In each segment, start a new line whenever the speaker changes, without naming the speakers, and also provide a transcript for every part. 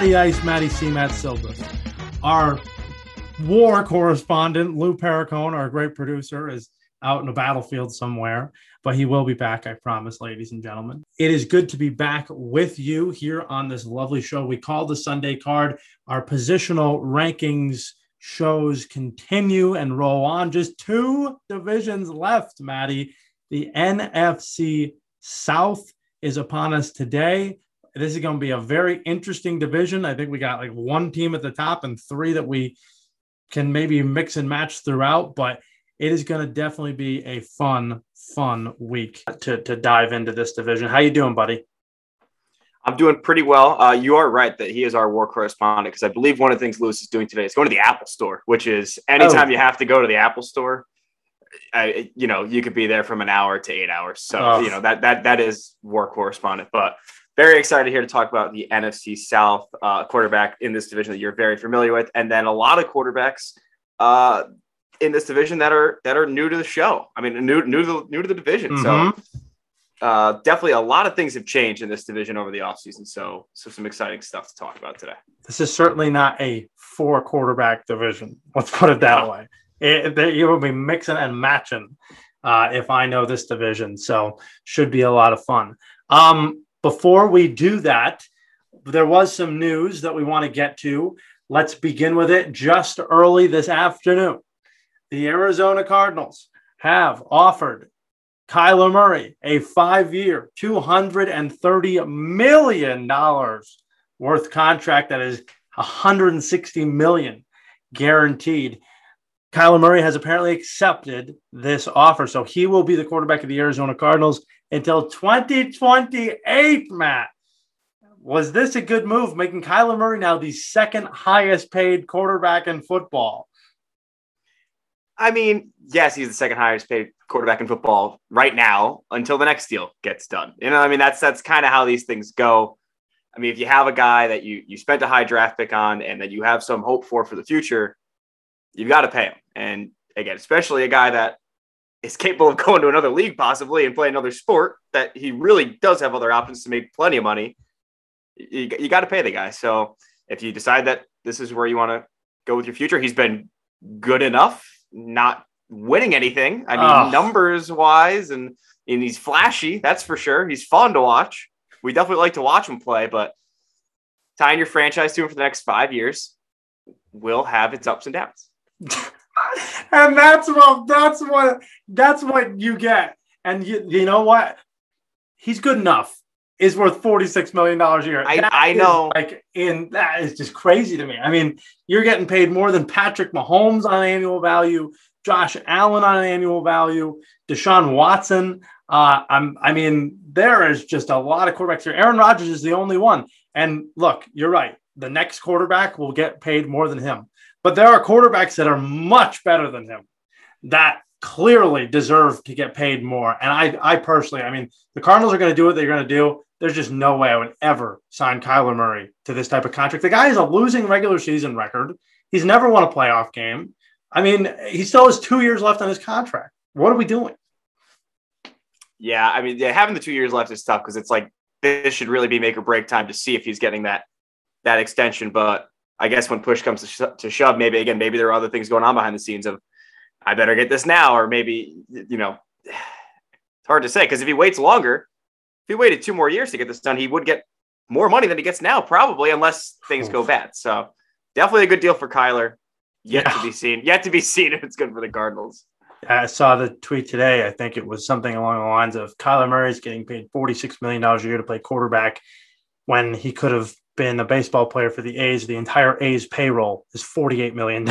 Matty Ice, Matty C, Matt Silvers. Our war correspondent, Lou Pericone, our great producer, is out in a battlefield somewhere, but he will be back, I promise, ladies and gentlemen. It is good to be back with you here on this lovely show we call the Sunday card. Our positional rankings shows continue and roll on. Just two divisions left, Maddie. The NFC South is upon us today. This is going to be a very interesting division. I think we got like one team at the top and three that we can maybe mix and match throughout, but it is going to definitely be a fun, fun week to, to dive into this division. How you doing, buddy?
I'm doing pretty well. Uh, you are right that he is our war correspondent because I believe one of the things Lewis is doing today is going to the Apple Store, which is anytime oh. you have to go to the Apple Store, I, you know, you could be there from an hour to eight hours. So oh. you know that that that is war correspondent. But very excited here to talk about the NFC South uh, quarterback in this division that you're very familiar with, and then a lot of quarterbacks uh, in this division that are that are new to the show. I mean, new new to the, new to the division. Mm-hmm. So uh, definitely a lot of things have changed in this division over the offseason. So, so some exciting stuff to talk about today.
This is certainly not a four quarterback division. Let's put it that way. It, it, you will be mixing and matching uh, if I know this division. So, should be a lot of fun. Um, before we do that, there was some news that we want to get to. Let's begin with it just early this afternoon. The Arizona Cardinals have offered Kyler Murray, a five year, $230 million worth contract that is 160 million guaranteed. Kyler Murray has apparently accepted this offer. So he will be the quarterback of the Arizona Cardinals until 2028, Matt. Was this a good move, making Kyler Murray now the second highest paid quarterback in football?
I mean, yes, he's the second highest paid quarterback in football right now until the next deal gets done. You know, I mean, that's that's kind of how these things go. I mean, if you have a guy that you you spent a high draft pick on and that you have some hope for for the future, you've got to pay him. And again, especially a guy that is capable of going to another league possibly and play another sport that he really does have other options to make plenty of money. You, you got to pay the guy. So if you decide that this is where you want to go with your future, he's been good enough not winning anything. I mean, oh. numbers wise, and and he's flashy. That's for sure. He's fun to watch. We definitely like to watch him play, but tying your franchise to him for the next five years will have its ups and downs.
and that's what that's what that's what you get. And you, you know what? He's good enough. Is worth forty six million dollars a year.
I, I know.
Like, in that is just crazy to me. I mean, you're getting paid more than Patrick Mahomes on annual value. Josh Allen on annual value, Deshaun Watson. Uh, I'm, I mean, there is just a lot of quarterbacks here. Aaron Rodgers is the only one. And look, you're right. The next quarterback will get paid more than him. But there are quarterbacks that are much better than him that clearly deserve to get paid more. And I, I personally, I mean, the Cardinals are going to do what they're going to do. There's just no way I would ever sign Kyler Murray to this type of contract. The guy has a losing regular season record. He's never won a playoff game. I mean, he still has two years left on his contract. What are we doing?
Yeah, I mean, yeah, having the two years left is tough because it's like this should really be make or break time to see if he's getting that that extension. But I guess when push comes to, to shove, maybe again, maybe there are other things going on behind the scenes of I better get this now, or maybe you know, it's hard to say because if he waits longer, if he waited two more years to get this done, he would get more money than he gets now, probably, unless things go bad. So definitely a good deal for Kyler. Yet yeah. to be seen. Yet to be seen if it's good for the Cardinals.
I saw the tweet today. I think it was something along the lines of Kyler Murray is getting paid $46 million a year to play quarterback when he could have been a baseball player for the A's. The entire A's payroll is $48 million.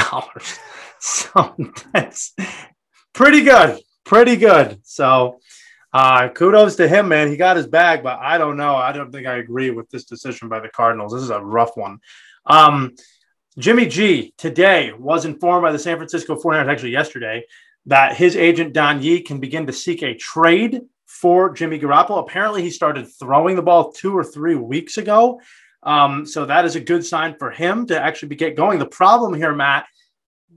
so that's pretty good. Pretty good. So uh, kudos to him, man. He got his bag, but I don't know. I don't think I agree with this decision by the Cardinals. This is a rough one. Um, Jimmy G today was informed by the San Francisco 49ers, actually yesterday, that his agent Don Yee can begin to seek a trade for Jimmy Garoppolo. Apparently, he started throwing the ball two or three weeks ago. Um, so that is a good sign for him to actually be get going. The problem here, Matt,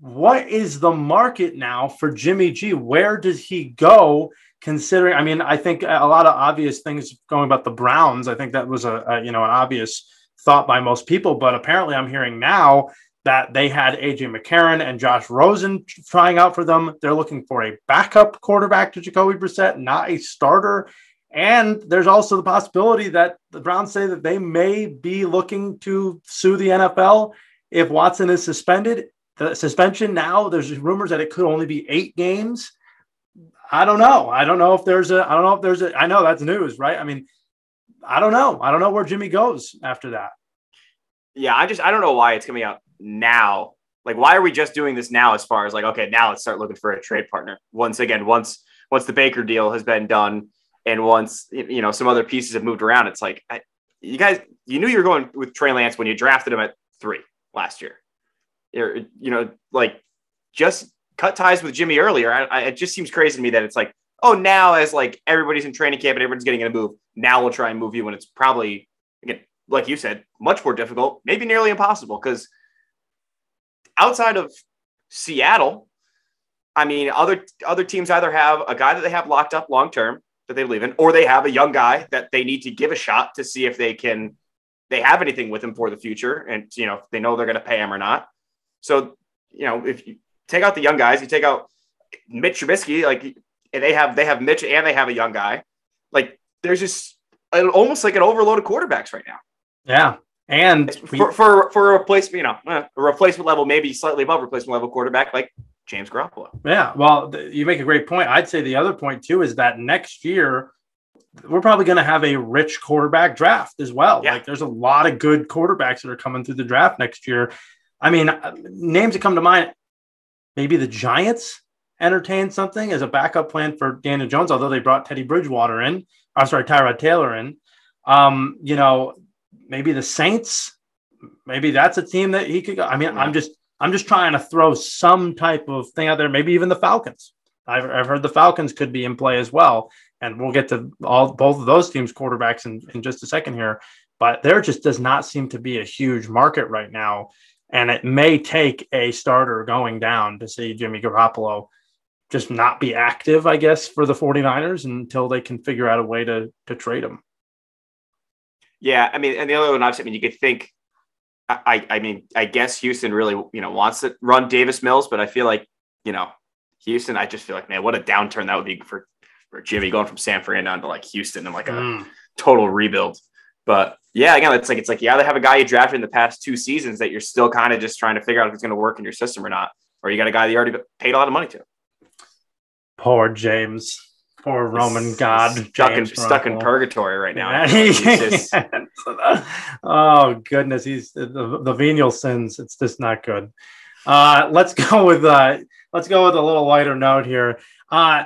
what is the market now for Jimmy G? Where does he go? Considering, I mean, I think a lot of obvious things going about the Browns. I think that was a, a you know an obvious thought by most people, but apparently, I'm hearing now that they had AJ McCarron and Josh Rosen trying out for them. They're looking for a backup quarterback to Jacoby Brissett, not a starter. And there's also the possibility that the Browns say that they may be looking to sue the NFL if Watson is suspended. The suspension now, there's rumors that it could only be eight games. I don't know. I don't know if there's a, I don't know if there's a, I know that's news, right? I mean, I don't know. I don't know where Jimmy goes after that.
Yeah, I just, I don't know why it's coming out now? Like, why are we just doing this now? As far as like, okay, now let's start looking for a trade partner. Once again, once once the Baker deal has been done, and once you know some other pieces have moved around, it's like I, you guys, you knew you were going with Trey Lance when you drafted him at three last year. You're, you know, like just cut ties with Jimmy earlier. I, I, it just seems crazy to me that it's like, oh, now as like everybody's in training camp and everyone's getting in a move, now we'll try and move you when it's probably again, like you said, much more difficult, maybe nearly impossible because outside of Seattle, I mean, other other teams either have a guy that they have locked up long term that they believe in, or they have a young guy that they need to give a shot to see if they can they have anything with him for the future, and you know they know they're going to pay him or not. So you know if you take out the young guys, you take out Mitch Trubisky, like they have they have Mitch and they have a young guy. Like there's just almost like an overload of quarterbacks right now.
Yeah, and
for, for, for a replacement, you know, a replacement level, maybe slightly above replacement level quarterback like James Garoppolo.
Yeah. Well, you make a great point. I'd say the other point too is that next year, we're probably going to have a rich quarterback draft as well. Yeah. Like there's a lot of good quarterbacks that are coming through the draft next year. I mean, uh, names that come to mind, maybe the Giants entertain something as a backup plan for Daniel Jones, although they brought Teddy Bridgewater in. I'm sorry, Tyrod Taylor in. Um, you know, maybe the Saints. Maybe that's a team that he could go. I mean, I'm just I'm just trying to throw some type of thing out there. Maybe even the Falcons. I've, I've heard the Falcons could be in play as well, and we'll get to all both of those teams' quarterbacks in, in just a second here. But there just does not seem to be a huge market right now, and it may take a starter going down to see Jimmy Garoppolo just not be active, I guess, for the 49ers until they can figure out a way to to trade him.
Yeah, I mean, and the other one, obviously, I mean, you could think. I, I mean, I guess Houston really, you know, wants to run Davis Mills, but I feel like, you know, Houston. I just feel like, man, what a downturn that would be for for Jimmy going from San Fran down to like Houston and like a mm. total rebuild. But yeah, again, it's like it's like you either have a guy you drafted in the past two seasons that you're still kind of just trying to figure out if it's going to work in your system or not, or you got a guy that you already paid a lot of money to.
Poor James. Poor Roman God,
stuck, in, stuck in purgatory right now.
just... oh goodness, he's the, the venial sins. It's just not good. Uh, let's go with uh, let's go with a little lighter note here. Uh,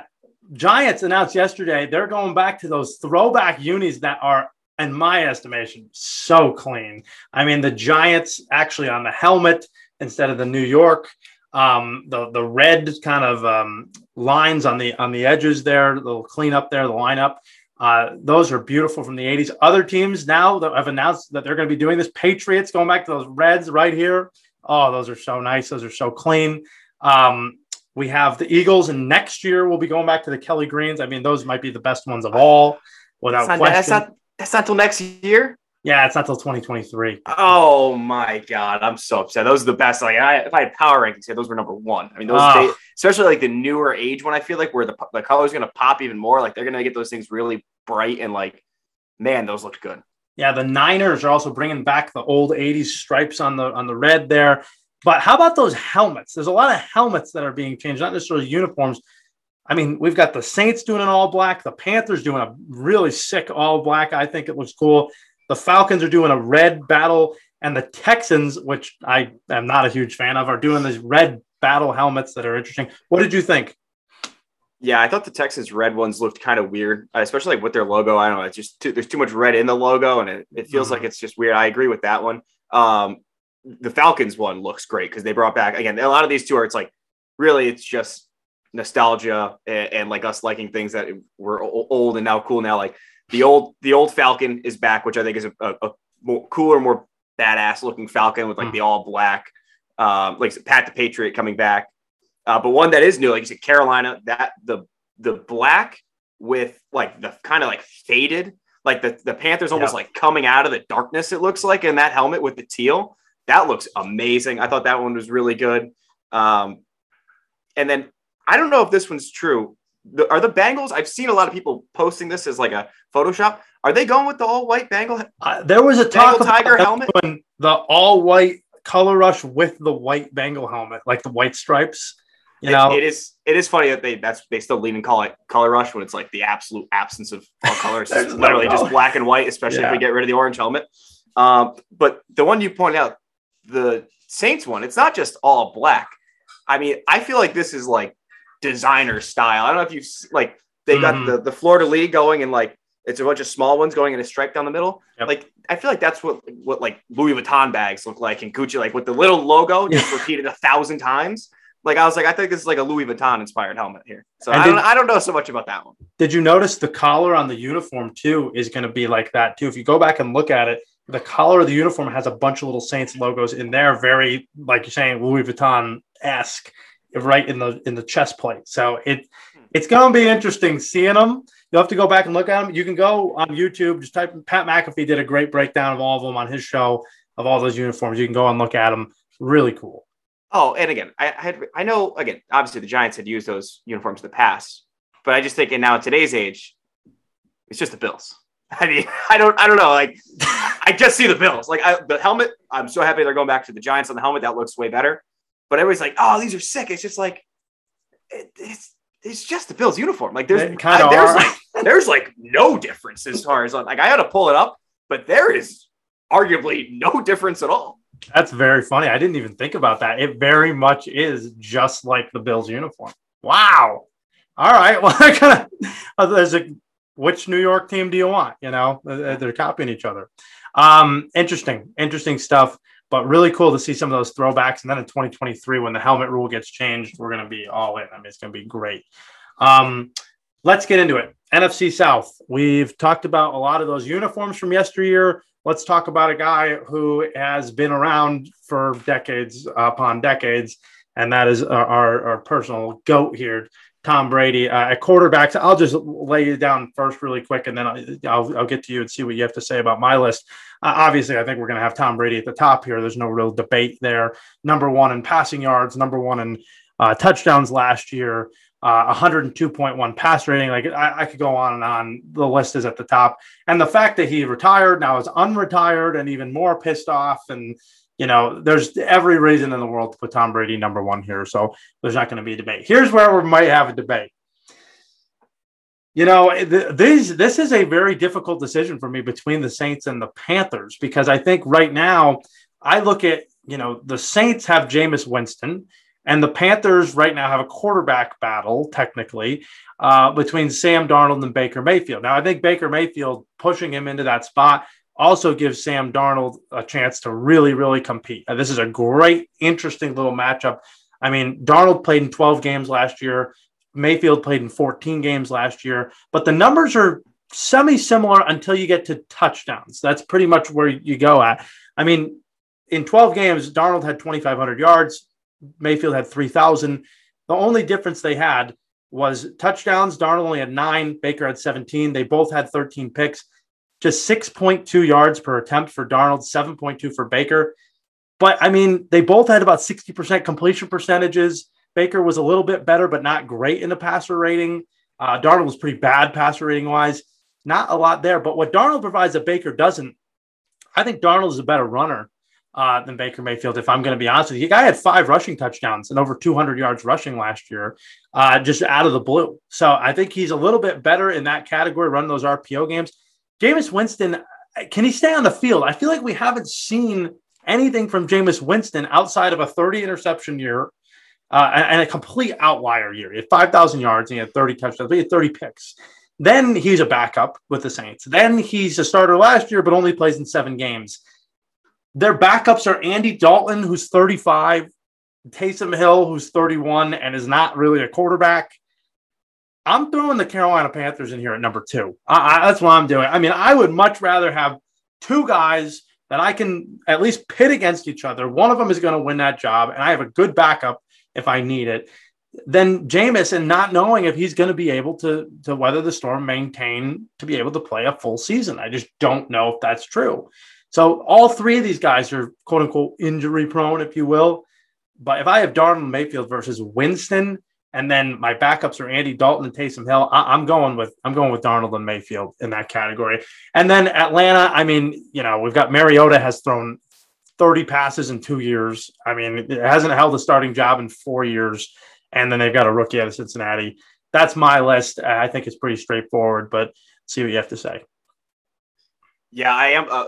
Giants announced yesterday they're going back to those throwback unis that are, in my estimation, so clean. I mean, the Giants actually on the helmet instead of the New York um, the the red kind of um, lines on the on the edges there, the little clean up there, the lineup. Uh, those are beautiful from the 80s. Other teams now that have announced that they're going to be doing this. Patriots going back to those reds right here. Oh, those are so nice. Those are so clean. Um, we have the Eagles, and next year we'll be going back to the Kelly Greens. I mean, those might be the best ones of all, without
that's
not, question. That's
not, that's not till next year.
Yeah, it's not till 2023.
Oh my god, I'm so upset. Those are the best. Like, I, if I had power rankings, those were number one. I mean, those, they, especially like the newer age one. I feel like where the the color is going to pop even more. Like, they're going to get those things really bright and like, man, those look good.
Yeah, the Niners are also bringing back the old '80s stripes on the on the red there. But how about those helmets? There's a lot of helmets that are being changed, not necessarily uniforms. I mean, we've got the Saints doing an all black, the Panthers doing a really sick all black. I think it looks cool. The Falcons are doing a red battle, and the Texans, which I am not a huge fan of, are doing these red battle helmets that are interesting. What did you think?
Yeah, I thought the Texans red ones looked kind of weird, especially like with their logo. I don't know. It's just too, there's too much red in the logo, and it, it feels mm-hmm. like it's just weird. I agree with that one. Um, the Falcons one looks great because they brought back again. A lot of these two are it's like really it's just nostalgia and, and, like us liking things that were old and now cool now. Like the old the old Falcon is back, which I think is a, a, a more cooler, more badass looking Falcon with like mm. the all black Um, like Pat the Patriot coming back, uh, but one that is new, like you said, Carolina. That the the black with like the kind of like faded, like the the Panthers almost like coming out of the darkness. It looks like in that helmet with the teal. That looks amazing. I thought that one was really good. Um, and then I don't know if this one's true. The, are the Bengals? I've seen a lot of people posting this as like a Photoshop. Are they going with the all white Bengal?
Uh, there was a talk
Bengal tiger helmet.
The all white color rush with the white Bengal helmet, like the white stripes. You
it,
know,
it is it is funny that they that's they still lean and call it color rush when it's like the absolute absence of all colors. it's literally no just black and white, especially yeah. if we get rid of the orange helmet. Um, but the one you point out, the Saints one, it's not just all black. I mean, I feel like this is like designer style. I don't know if you've like they got mm-hmm. the the fleur-de-lis going and like it's a bunch of small ones going in a stripe down the middle. Yep. Like I feel like that's what what like Louis Vuitton bags look like and Gucci, like with the little logo just repeated a thousand times. Like I was like, I think this is like a Louis Vuitton inspired helmet here. So I don't I don't know so much about that one.
Did you notice the collar on the uniform too is going to be like that too? If you go back and look at it, the collar of the uniform has a bunch of little Saints logos in there, very like you're saying Louis Vuitton esque, right in the in the chest plate. So it hmm. it's going to be interesting seeing them. You'll have to go back and look at them. You can go on YouTube, just type Pat McAfee did a great breakdown of all of them on his show of all those uniforms. You can go and look at them. Really cool.
Oh, and again, I had I know again, obviously the Giants had used those uniforms in the past, but I just think in now in today's age, it's just the Bills. I mean, I don't I don't know. Like I just see the Bills. Like I, the helmet, I'm so happy they're going back to the Giants on the helmet. That looks way better. But everybody's like, oh, these are sick. It's just like it, it's it's just the Bills uniform. Like there's I, there's like there's like no difference as far as like I had to pull it up, but there is arguably no difference at all.
That's very funny. I didn't even think about that. It very much is just like the Bills uniform. Wow. All right. Well, I kind of there's a which New York team do you want? You know, they're copying each other. Um, interesting, interesting stuff, but really cool to see some of those throwbacks. And then in 2023, when the helmet rule gets changed, we're going to be all in. I mean, it's going to be great. Um, let's get into it. NFC South. We've talked about a lot of those uniforms from yesteryear let's talk about a guy who has been around for decades upon decades, and that is our, our personal goat here, Tom Brady uh, at quarterbacks. I'll just lay it down first, really quick, and then I'll, I'll get to you and see what you have to say about my list. Uh, obviously, I think we're going to have Tom Brady at the top here. There's no real debate there. Number one in passing yards, number one in uh, touchdowns last year uh, 102.1 pass rating. Like I, I, could go on and on. The list is at the top. And the fact that he retired now is unretired and even more pissed off. And, you know, there's every reason in the world to put Tom Brady number one here. So there's not going to be a debate. Here's where we might have a debate. You know, this this is a very difficult decision for me between the Saints and the Panthers because I think right now I look at, you know, the Saints have Jameis Winston and the Panthers right now have a quarterback battle, technically, uh, between Sam Darnold and Baker Mayfield. Now, I think Baker Mayfield pushing him into that spot also gives Sam Darnold a chance to really, really compete. Uh, this is a great, interesting little matchup. I mean, Darnold played in 12 games last year. Mayfield played in 14 games last year, but the numbers are semi similar until you get to touchdowns. That's pretty much where you go at. I mean, in 12 games, Darnold had 2,500 yards. Mayfield had 3,000. The only difference they had was touchdowns. Darnold only had nine, Baker had 17. They both had 13 picks, just 6.2 yards per attempt for Darnold, 7.2 for Baker. But I mean, they both had about 60% completion percentages. Baker was a little bit better, but not great in the passer rating. Uh, Darnold was pretty bad passer rating wise. Not a lot there. But what Darnold provides that Baker doesn't, I think Darnold is a better runner uh, than Baker Mayfield, if I'm going to be honest with you. The guy had five rushing touchdowns and over 200 yards rushing last year, uh, just out of the blue. So I think he's a little bit better in that category, running those RPO games. Jameis Winston, can he stay on the field? I feel like we haven't seen anything from Jameis Winston outside of a 30 interception year uh, and a complete outlier year. He had 5,000 yards and he had 30 touchdowns, but he had 30 picks. Then he's a backup with the Saints. Then he's a starter last year, but only plays in seven games. Their backups are Andy Dalton, who's 35, Taysom Hill, who's 31 and is not really a quarterback. I'm throwing the Carolina Panthers in here at number two. I, I, that's what I'm doing. I mean, I would much rather have two guys that I can at least pit against each other. One of them is going to win that job, and I have a good backup if I need it. Then Jameis, and not knowing if he's going to be able to to weather the storm, maintain to be able to play a full season. I just don't know if that's true. So all three of these guys are quote unquote injury prone, if you will. But if I have Darnold Mayfield versus Winston, and then my backups are Andy Dalton and Taysom Hill. I, am going with I'm going with Darnold and Mayfield in that category. And then Atlanta, I mean, you know, we've got Mariota has thrown 30 passes in two years. I mean, it hasn't held a starting job in four years. And then they've got a rookie out of Cincinnati. That's my list. I think it's pretty straightforward, but see what you have to say.
Yeah, I am. Uh,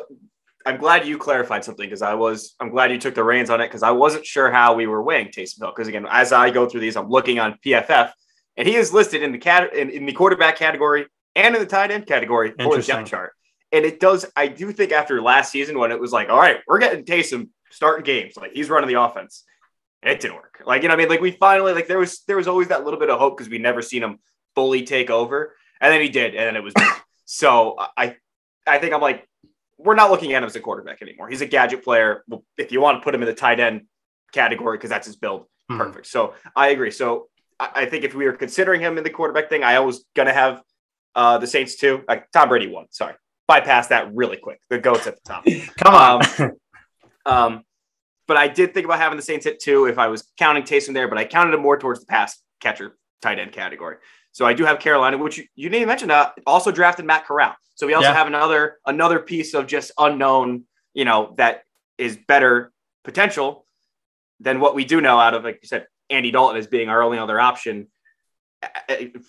I'm glad you clarified something because I was I'm glad you took the reins on it because I wasn't sure how we were weighing Taysom Hill. Because again as I go through these I'm looking on PFF and he is listed in the cat in, in the quarterback category and in the tight end category for the depth chart. And it does I do think after last season when it was like all right we're getting Taysom starting games like he's running the offense. It didn't work. Like you know I mean? Like we finally like there was there was always that little bit of hope because we never seen him fully take over. And then he did and then it was so I I think I'm like we're not looking at him as a quarterback anymore. He's a gadget player. If you want to put him in the tight end category because that's his build, mm-hmm. perfect. So I agree. So I, I, think if we were considering him in the quarterback thing, I was gonna have uh, the Saints too. Like Tom Brady won. Sorry, bypass that really quick. The goats at the top.
Come on. Um,
um, but I did think about having the Saints at two if I was counting Taysom there, but I counted him more towards the pass catcher tight end category. So I do have Carolina, which you, you didn't mention. Uh, also drafted Matt Corral. So we also yeah. have another another piece of just unknown, you know, that is better potential than what we do know out of, like you said, Andy Dalton as being our only other option. Uh,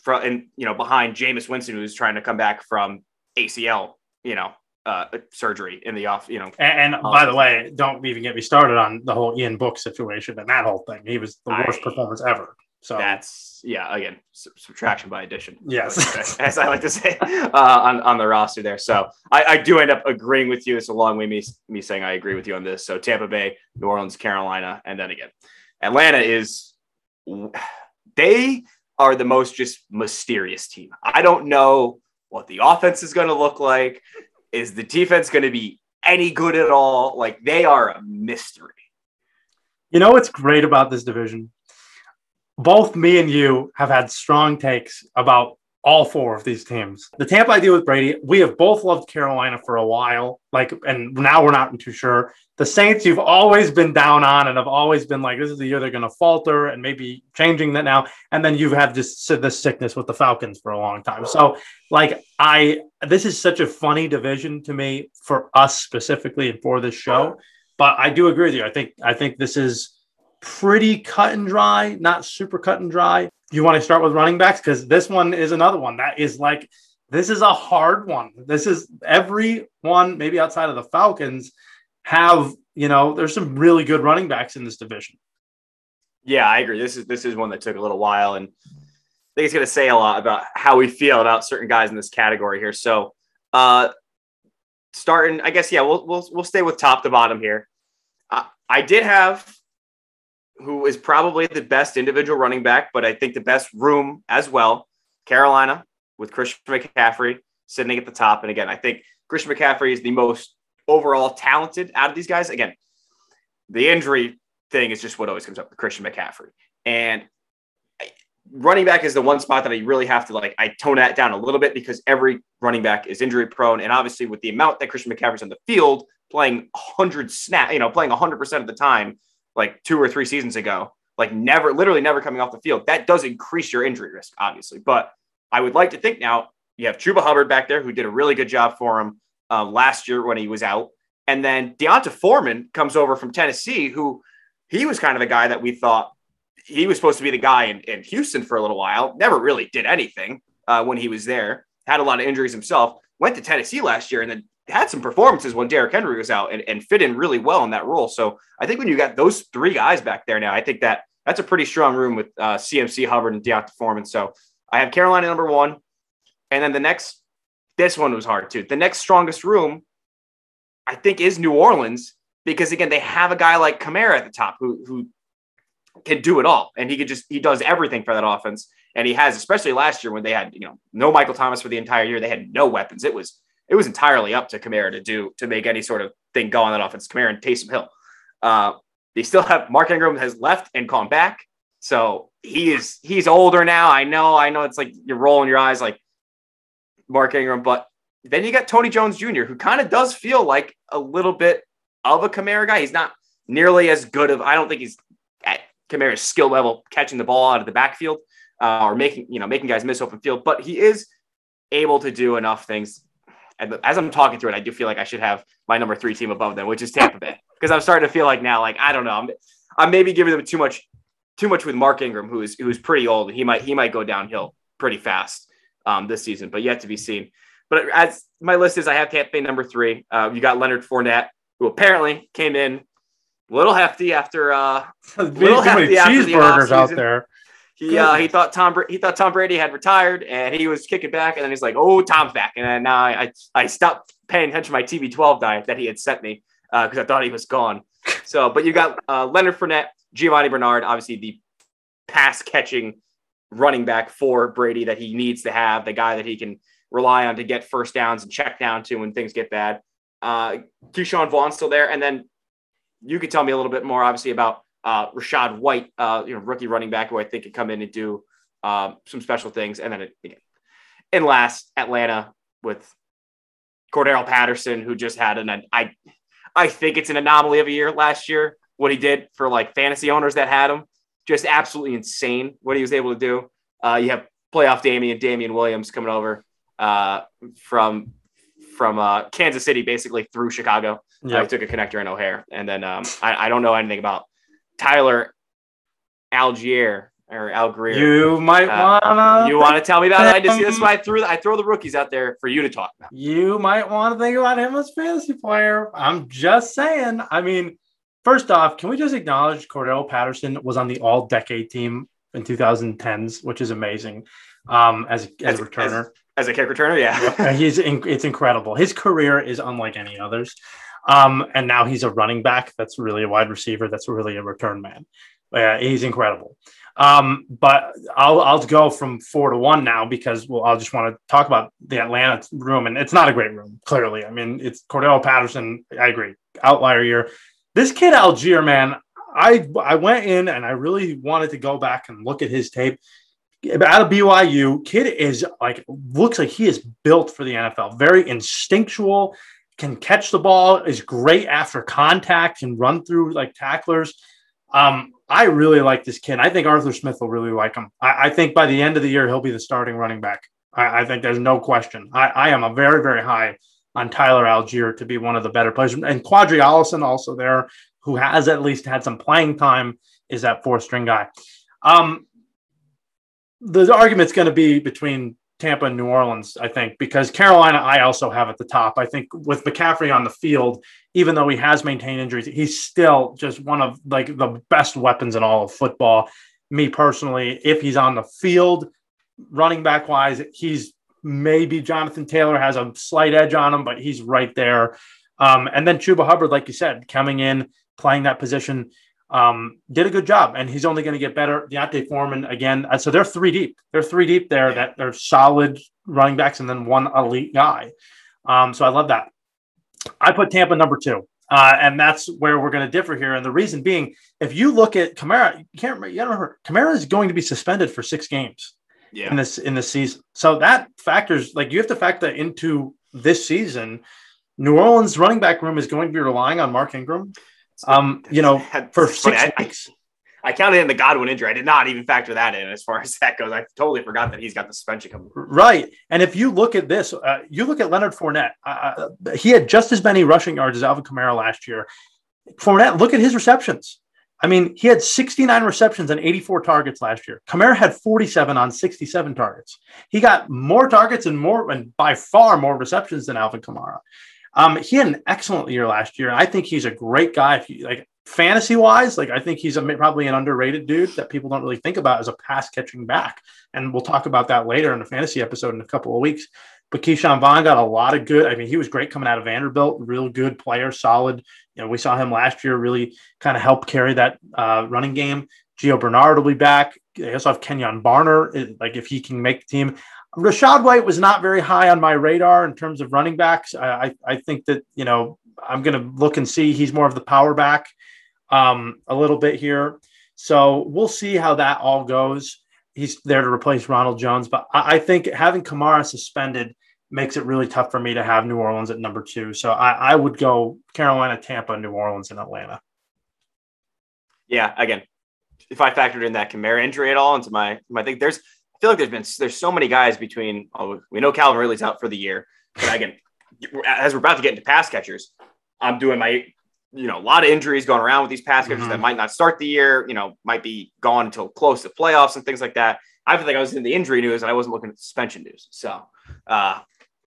uh, and you know, behind Jameis Winston, who's trying to come back from ACL, you know, uh, surgery in the off, you know.
And, and by the way, don't even get me started on the whole Ian Book situation and that whole thing. He was the worst I, performance ever. So
that's yeah, again, subtraction by addition.
Yes,
as I like to say uh, on on the roster there. So I, I do end up agreeing with you. It's a long way me me saying I agree with you on this. So Tampa Bay, New Orleans, Carolina, and then again, Atlanta is they are the most just mysterious team. I don't know what the offense is going to look like. Is the defense going to be any good at all? Like they are a mystery.
You know what's great about this division? Both me and you have had strong takes about all four of these teams. The Tampa I deal with Brady, we have both loved Carolina for a while, like, and now we're not too sure. The Saints, you've always been down on and have always been like, this is the year they're going to falter and maybe changing that now. And then you've had this, this sickness with the Falcons for a long time. So, like, I, this is such a funny division to me for us specifically and for this show. But I do agree with you. I think, I think this is, pretty cut and dry, not super cut and dry. You want to start with running backs because this one is another one that is like this is a hard one. This is every one, maybe outside of the Falcons, have you know there's some really good running backs in this division.
Yeah, I agree. This is this is one that took a little while, and I think it's going to say a lot about how we feel about certain guys in this category here. So, uh, starting, I guess, yeah, we'll we'll we'll stay with top to bottom here. Uh, I did have who is probably the best individual running back, but I think the best room as well. Carolina with Christian McCaffrey sitting at the top. And again, I think Christian McCaffrey is the most overall talented out of these guys. Again, the injury thing is just what always comes up with Christian McCaffrey. And running back is the one spot that I really have to like, I tone that down a little bit because every running back is injury prone. And obviously, with the amount that Christian McCaffrey's on the field, playing 100 snap, you know, playing 100% of the time, like two or three seasons ago, like never, literally never coming off the field, that does increase your injury risk, obviously. But I would like to think now you have Chuba Hubbard back there who did a really good job for him uh, last year when he was out. And then D'Onta Foreman comes over from Tennessee, who he was kind of a guy that we thought he was supposed to be the guy in, in Houston for a little while, never really did anything uh, when he was there, had a lot of injuries himself, went to Tennessee last year and then had some performances when Derrick Henry was out and, and fit in really well in that role. So I think when you got those three guys back there now, I think that that's a pretty strong room with uh, CMC, Hubbard, and D'Onta Foreman. So I have Carolina number one. And then the next, this one was hard too. The next strongest room, I think, is New Orleans because again, they have a guy like Kamara at the top who who can do it all, and he could just he does everything for that offense, and he has, especially last year when they had you know no Michael Thomas for the entire year, they had no weapons. It was it was entirely up to Kamara to do to make any sort of thing go on that offense. Kamara and Taysom Hill. Uh, they still have Mark Ingram has left and gone back. So he is he's older now. I know, I know it's like you're rolling your eyes like Mark Ingram, but then you got Tony Jones Jr., who kind of does feel like a little bit of a Kamara guy. He's not nearly as good of, I don't think he's at Kamara's skill level catching the ball out of the backfield uh, or making, you know, making guys miss open field, but he is able to do enough things. And as I'm talking through it, I do feel like I should have my number three team above them, which is Tampa Bay, because I'm starting to feel like now, like I don't know, I'm, I'm maybe giving them too much, too much with Mark Ingram, who is who's pretty old. He might he might go downhill pretty fast um, this season, but yet to be seen. But as my list is, I have Tampa Bay number three. Uh, you got Leonard Fournette, who apparently came in a little hefty after uh,
little hefty cheeseburgers the out there.
He uh, he thought Tom he thought Tom Brady had retired and he was kicking back and then he's like, oh, Tom's back. And then now I I, I stopped paying attention to my TB12 diet that he had sent me because uh, I thought he was gone. So, but you got uh, Leonard Fournette, Giovani Bernard, obviously the pass catching running back for Brady that he needs to have, the guy that he can rely on to get first downs and check down to when things get bad. Uh, Ke'Shawn Vaughn still there, and then you could tell me a little bit more, obviously, about uh, Rachaad White, uh, you know, rookie running back who I think could come in and do um, some special things. And then again, in last, Atlanta with Cordarrelle Patterson, who just had an I I think it's an anomaly of a year last year. What he did for like fantasy owners that had him, just absolutely insane. What he was able to do. Uh, you have playoff Damien, Damien Williams coming over uh, from from uh, Kansas City, basically through Chicago. Yep. I took a connector in O'Hare, and then um, I, I don't know anything about Tyler Allgeier or Al Greer.
You might uh, wanna.
You want to tell me about it? I just this why I threw I throw the rookies out there for you to talk about.
You might want to think about him as fantasy player. I'm just saying. I mean, first off, can we just acknowledge Cordell Patterson was on the All Decade team in 2010s, which is amazing. Um, as as, as a returner,
as, as, a kick returner, yeah,
he's in, it's incredible. His career is unlike any others. Um, and now he's a running back. That's really a wide receiver. That's really a return man. Uh, he's incredible. Um, but I'll I'll go from four to one now because well I'll just want to talk about the Atlanta room and it's not a great room clearly. I mean it's Cordell Patterson. I agree, outlier year. This kid Allgeier, man, I I went in and I really wanted to go back and look at his tape. Out of BYU, kid is like looks like he is built for the NFL. Very instinctual, can catch the ball, is great after contact, can run through like tacklers. Um, I really like this kid. I think Arthur Smith will really like him. I, I think by the end of the year, he'll be the starting running back. I, I think there's no question. I, I, am a very, very high on Tyler Allgeier to be one of the better players. And Qadree Ollison also there, who has at least had some playing time, is that fourth string guy. Um, the argument's going to be between Tampa and New Orleans, I think, because Carolina, I also have at the top. I think with McCaffrey on the field, even though he has maintained injuries, he's still just one of like the best weapons in all of football. Me personally, if he's on the field, running back wise, he's maybe Jonathan Taylor has a slight edge on him, but he's right there. Um, and then Chuba Hubbard, like you said, coming in, playing that position um, did a good job, and he's only going to get better. D'Onta Foreman again, uh, so they're three deep. They're three deep there. That they're solid running backs, and then one elite guy. Um, so I love that. I put Tampa number two, uh, and that's where we're going to differ here. And the reason being, if you look at Kamara, you can't remember, you remember Kamara is going to be suspended for six games yeah. in this in this season. So that factors like you have to factor into this season. New Orleans running back room is going to be relying on Mark Ingram. Um, you know, for six
I, weeks. I, I, counted in the Godwin injury. I did not even factor that in as far as that goes. I totally forgot that he's got the suspension coming.
Right. And if you look at this, uh, you look at Leonard Fournette. Uh, uh, he had just as many rushing yards as Alvin Kamara last year. Fournette, look at his receptions. I mean, he had 69 receptions and 84 targets last year. Kamara had 47 on 67 targets. He got more targets and more, and by far more receptions than Alvin Kamara. Um, he had an excellent year last year. I think he's a great guy. If you like fantasy wise, like I think he's a, probably an underrated dude that people don't really think about as a pass catching back. And we'll talk about that later in the fantasy episode in a couple of weeks. But Ke'Shawn Vaughn got a lot of good. I mean, he was great coming out of Vanderbilt, real good player, solid. You know, we saw him last year really kind of help carry that uh, running game. Gio Bernard will be back. They also have Kenjon Barner. Like if he can make the team, Rachaad White was not very high on my radar in terms of running backs. I, I, think that, you know, I'm going to look and see. He's more of the power back um, a little bit here. So we'll see how that all goes. He's there to replace Ronald Jones, but I, I think having Kamara suspended makes it really tough for me to have New Orleans at number two. So I, I would go Carolina, Tampa, New Orleans, and Atlanta.
Yeah, again, if I factored in that Kamara injury at all into my my thing, there's feel like there's been there's so many guys between. Oh, we know Calvin Ridley's out for the year, but again, as we're about to get into pass catchers, I'm doing my you know a lot of injuries going around with these pass catchers mm-hmm. that might not start the year. You know, might be gone until close to playoffs and things like that. I feel like I was in the injury news and I wasn't looking at suspension news. So uh,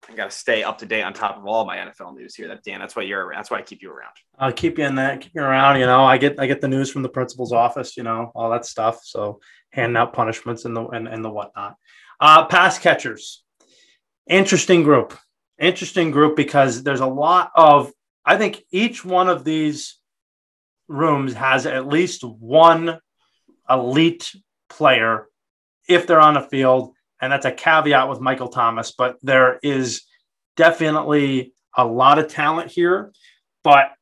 I got to stay up to date on top of all my NFL news here. That Dan, that's why you're around. That's why I keep you around.
I'll keep you in that, keep you around. You know, I get I get the news from the principal's office. You know, all that stuff. So handing out punishments and the and, and the whatnot. Uh, pass catchers, interesting group. Interesting group because there's a lot of. I think each one of these rooms has at least one elite player if they're on the field and that's a caveat with Michael Thomas, but there is definitely a lot of talent here. But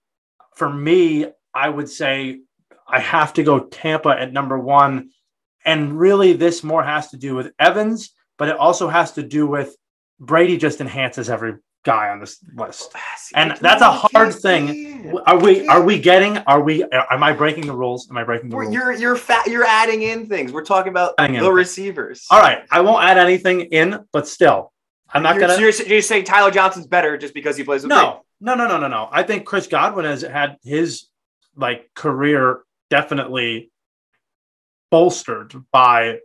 for me, I would say I have to go Tampa at number one. And really, this more has to do with Evans, but it also has to do with Brady just enhances every guy on this list. Ah, and that's a hard thing. Are we are we getting are we uh, am I breaking the rules? Am I breaking the rules?
You're you're fat you're adding in things. We're talking about adding the receivers.
All right. I won't add anything in, but still. I'm not
you're,
gonna
you're, you're saying Tyler Johnson's better just because he plays with
No. No, no, no, no, no. I think Chris Godwin has had his like career definitely bolstered by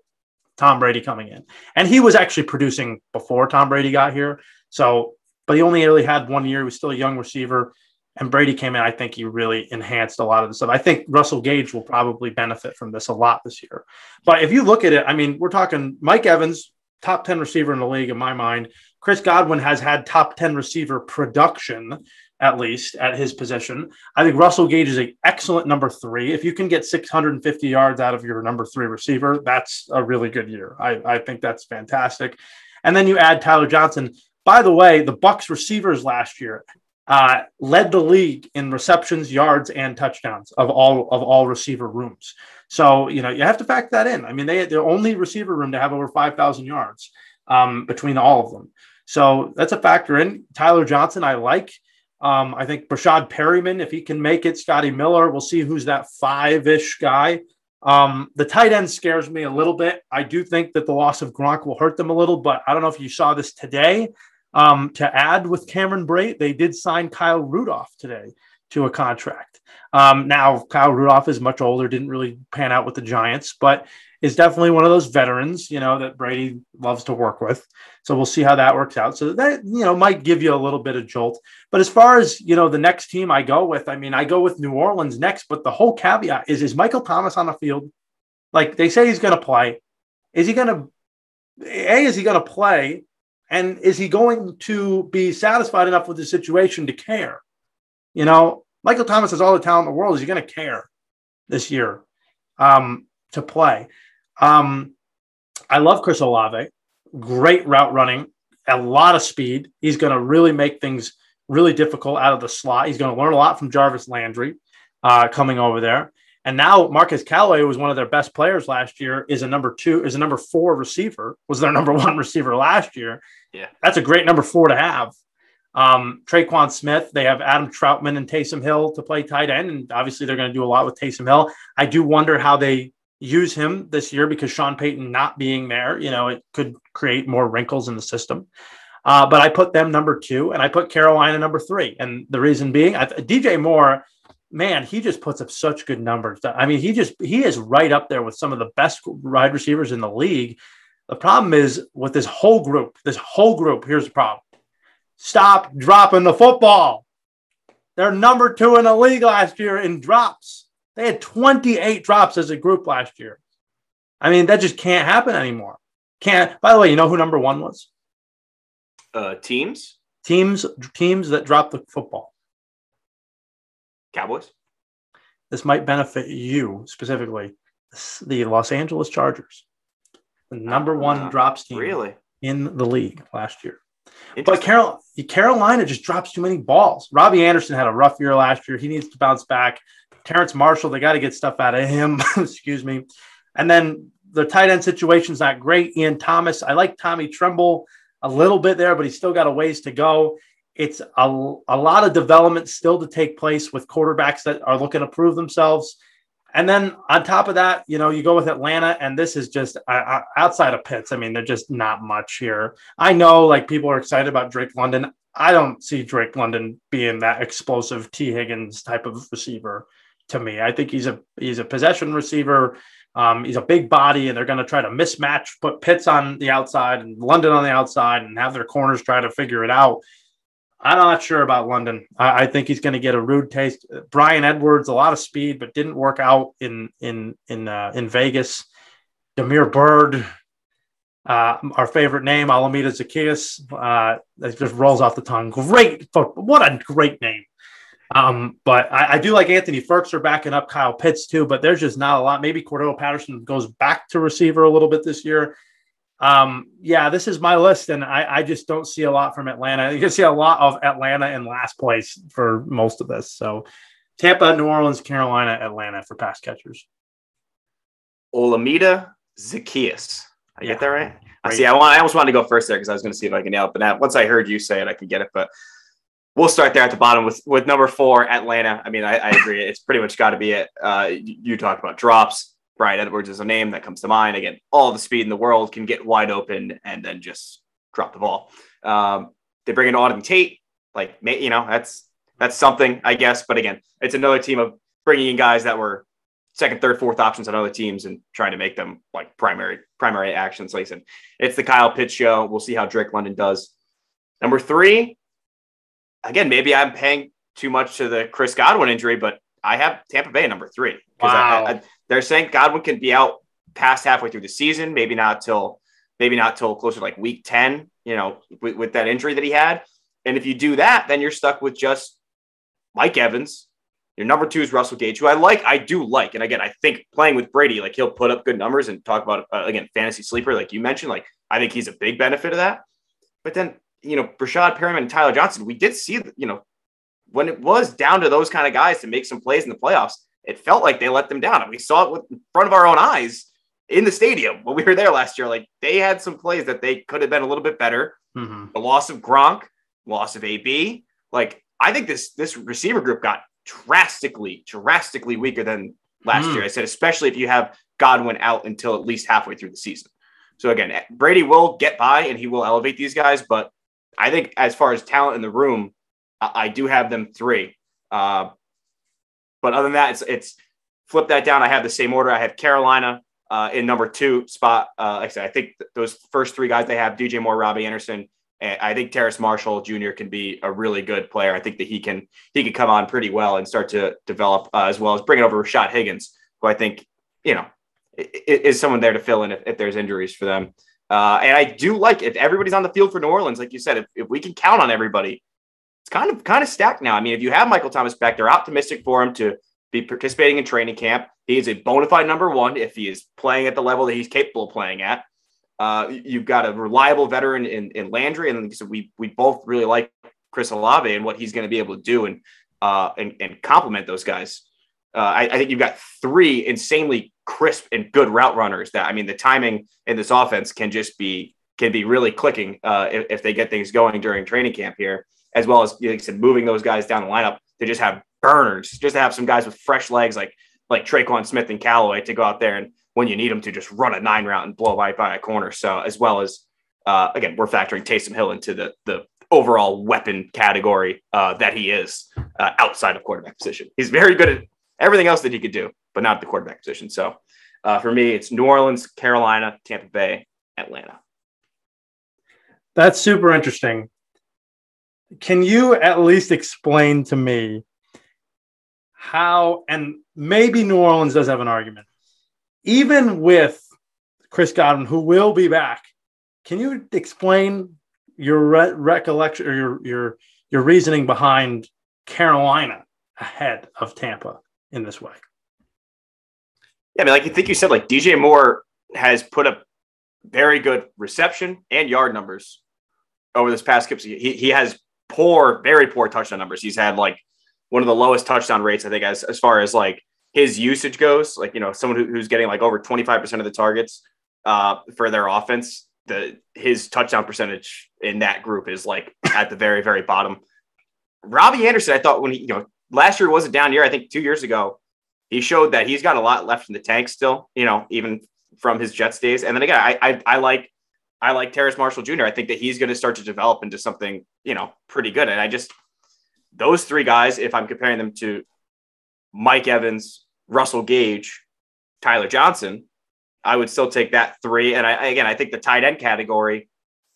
Tom Brady coming in. And he was actually producing before Tom Brady got here. So but he only really had one year. He was still a young receiver. And Brady came in. I think he really enhanced a lot of the stuff. I think Russell Gage will probably benefit from this a lot this year. But if you look at it, I mean, we're talking Mike Evans, top 10 receiver in the league, in my mind. Chris Godwin has had top 10 receiver production, at least at his position. I think Russell Gage is an excellent number three. If you can get 650 yards out of your number three receiver, that's a really good year. I, I think that's fantastic. And then you add Tyler Johnson. By the way, the Bucs receivers last year uh, led the league in receptions, yards, and touchdowns of all of all receiver rooms. So you know you have to factor that in. I mean, they the only receiver room to have over five thousand yards um, between all of them. So that's a factor in. Tyler Johnson, I like. Um, I think Breshad Perriman, if he can make it, Scotty Miller, we'll see who's that five ish guy. Um, the tight end scares me a little bit. I do think that the loss of Gronk will hurt them a little, but I don't know if you saw this today. Um, to add with Cameron Brate, they did sign Kyle Rudolph today to a contract. Um, now, Kyle Rudolph is much older, didn't really pan out with the Giants, but is definitely one of those veterans, you know, that Brady loves to work with. So we'll see how that works out. So that, you know, might give you a little bit of jolt. But as far as, you know, the next team I go with, I mean, I go with New Orleans next, but the whole caveat is, is Michael Thomas on the field? Like they say he's going to play. Is he going to, A, is he going to play? And is he going to be satisfied enough with the situation to care? You know, Michael Thomas has all the talent in the world. Is he going to care this year um, to play? Um, I love Chris Olave. Great route running, a lot of speed. He's going to really make things really difficult out of the slot. He's going to learn a lot from Jarvis Landry uh, coming over there. And now Marquez Callaway was one of their best players last year, is a number two, is a number four receiver, was their number one receiver last year.
Yeah.
That's a great number four to have. Um, Tre'Quan Smith, they have Adam Trautman and Taysom Hill to play tight end. And obviously they're going to do a lot with Taysom Hill. I do wonder how they use him this year because Sean Payton not being there, you know, it could create more wrinkles in the system. Uh, but I put them number two and I put Carolina number three. And the reason being, I, DJ Moore, man, he just puts up such good numbers. I mean, he just, he is right up there with some of the best wide receivers in the league. The problem is with this whole group, this whole group, here's the problem. Stop dropping the football. They're number two in the league last year in drops. They had 28 drops as a group last year. I mean, that just can't happen anymore. Can't. By the way, you know who number one was?
Uh, teams.
Teams. Teams that dropped the football.
Cowboys.
This might benefit you specifically. The Los Angeles Chargers the number one uh, drops team
really
in the league last year. But Carol, Carolina just drops too many balls. Robby Anderson had a rough year last year. He needs to bounce back. Terrace Marshall, they got to get stuff out of him. Excuse me. And then the tight end situation's not great. Ian Thomas, I like Tommy Tremble a little bit there, but he's still got a ways to go. It's a, a lot of development still to take place with quarterbacks that are looking to prove themselves. And then on top of that, you know, you go with Atlanta, and this is just uh, outside of Pitts. I mean, they're just not much here. I know, like people are excited about Drake London. I don't see Drake London being that explosive Tee Higgins type of receiver. To me, I think he's a he's a possession receiver. Um, he's a big body, and they're going to try to mismatch, put Pitts on the outside and London on the outside, and have their corners try to figure it out. I'm not sure about London. I, I think he's going to get a rude taste. Bryan Edwards, a lot of speed, but didn't work out in in in uh, in Vegas. Damiere Byrd, uh, our favorite name, Alameda Zaccheaus. Uh, it just rolls off the tongue. Great, what a great name. Um, but I, I, do like Anthony Firkser backing up Kyle Pitts too, but there's just not a lot. Maybe Cordarrelle Patterson goes back to receiver a little bit this year. Um, yeah, this is my list, and I, I just don't see a lot from Atlanta. You can see a lot of Atlanta in last place for most of this. So Tampa, New Orleans, Carolina, Atlanta for pass catchers.
Olamide Zaccheaus. I yeah. get that right? I see. I want. I almost wanted to go first there because I was going to see if I can nail it. But now, once I heard you say it, I could get it. But we'll start there at the bottom with with number four, Atlanta. I mean, I, I agree. It's pretty much got to be it. Uh, you talked about drops. Bryan Edwards is a name that comes to mind. Again, all the speed in the world can get wide open and then just drop the ball. Um, they bring in Auden Tate, like you know, that's that's something, I guess. But again, it's another team of bringing in guys that were second, third, fourth options on other teams and trying to make them like primary primary actions. Like I said, it's the Kyle Pitts show. We'll see how Drake London does. Number three, again, maybe I'm paying too much to the Chris Godwin injury, but I have Tampa Bay number three because wow. I, I, they're saying Godwin can be out past halfway through the season, maybe not till maybe not till closer to like week 10, you know, with, with that injury that he had. And if you do that, then you're stuck with just Mike Evans. Your number two is Russell Gage, who I like. I do like. And again, I think playing with Brady, like he'll put up good numbers and talk about, uh, again, fantasy sleeper, like you mentioned. Like I think he's a big benefit of that. But then, you know, Breshad Perriman and Tyler Johnson, we did see, you know, when it was down to those kind of guys to make some plays in the playoffs, it felt like they let them down. And we saw it in front of our own eyes in the stadium when we were there last year. Like they had some plays that they could have been a little bit better. Mm-hmm. The loss of Gronk, loss of AB. Like I think this this receiver group got drastically, drastically weaker than last mm. year. I said, especially if you have Godwin out until at least halfway through the season. So again, Brady will get by and he will elevate these guys, but I think as far as talent in the room, I, I do have them three. Uh, but other than that, it's it's flip that down. I have the same order. I have Carolina uh, in number two spot. Uh, like I said, I think th- those first three guys they have DJ Moore, Robby Anderson. And I think Terrace Marshall Jr. can be a really good player. I think that he can he can come on pretty well and start to develop uh, as well as bringing over Rashad Higgins, who I think you know is someone there to fill in if, if there's injuries for them. Uh, and I do like if everybody's on the field for New Orleans, like you said, if, if we can count on everybody, it's kind of kind of stacked now. I mean, if you have Michael Thomas back, they're optimistic for him to be participating in training camp. He is a bona fide number one if he is playing at the level that he's capable of playing at. Uh, you've got a reliable veteran in, in Landry, and so we we both really like Chris Olave and what he's going to be able to do and uh, and, and complement those guys. Uh, I, I, think you've got three insanely crisp and good route runners. That I mean, the timing in this offense can just be can be really clicking uh, if, if, they get things going during training camp here as well as like I said, moving those guys down the lineup to just have burners, just to have some guys with fresh legs like like Tre'Quan Smith and Callaway to go out there and when you need them to just run a nine route and blow by by a corner. So as well as uh, again, we're factoring Taysom Hill into the the overall weapon category uh, that he is uh, outside of quarterback position. He's very good at everything else that he could do, but not the quarterback position. So uh, for me, it's New Orleans, Carolina, Tampa Bay, Atlanta.
That's super interesting can you at least explain to me how, and maybe New Orleans does have an argument, even with Chris Godwin, who will be back, can you explain your re- recollection or your, your, your reasoning behind Carolina ahead of Tampa in this way?
Yeah, I mean, like I think you said, like DJ Moore has put up very good reception and yard numbers over this past couple. He he has poor, very poor touchdown numbers. He's had like one of the lowest touchdown rates, I think, as as far as like his usage goes. Like you know, someone who, who's getting like over twenty five percent of the targets uh, for their offense. The his touchdown percentage in that group is like at the very very bottom. Robby Anderson, I thought when he you know last year was a down year. I think two years ago he showed that he's got a lot left in the tank still. You know, even from his Jets days. And then again, I I, I like I like Terrace Marshall Jr. I think that he's going to start to develop into something, you know, pretty good. And I just, those three guys, if I'm comparing them to Mike Evans, Russell Gage, Tyler Johnson, I would still take that three. And I, again, I think the tight end category,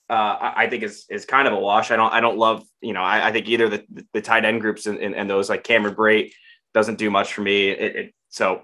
uh, I think is is kind of a wash. I don't I don't love you know I, I think either the, the, tight end groups and, and, and, those like Cameron Brate doesn't do much for me. It, it, so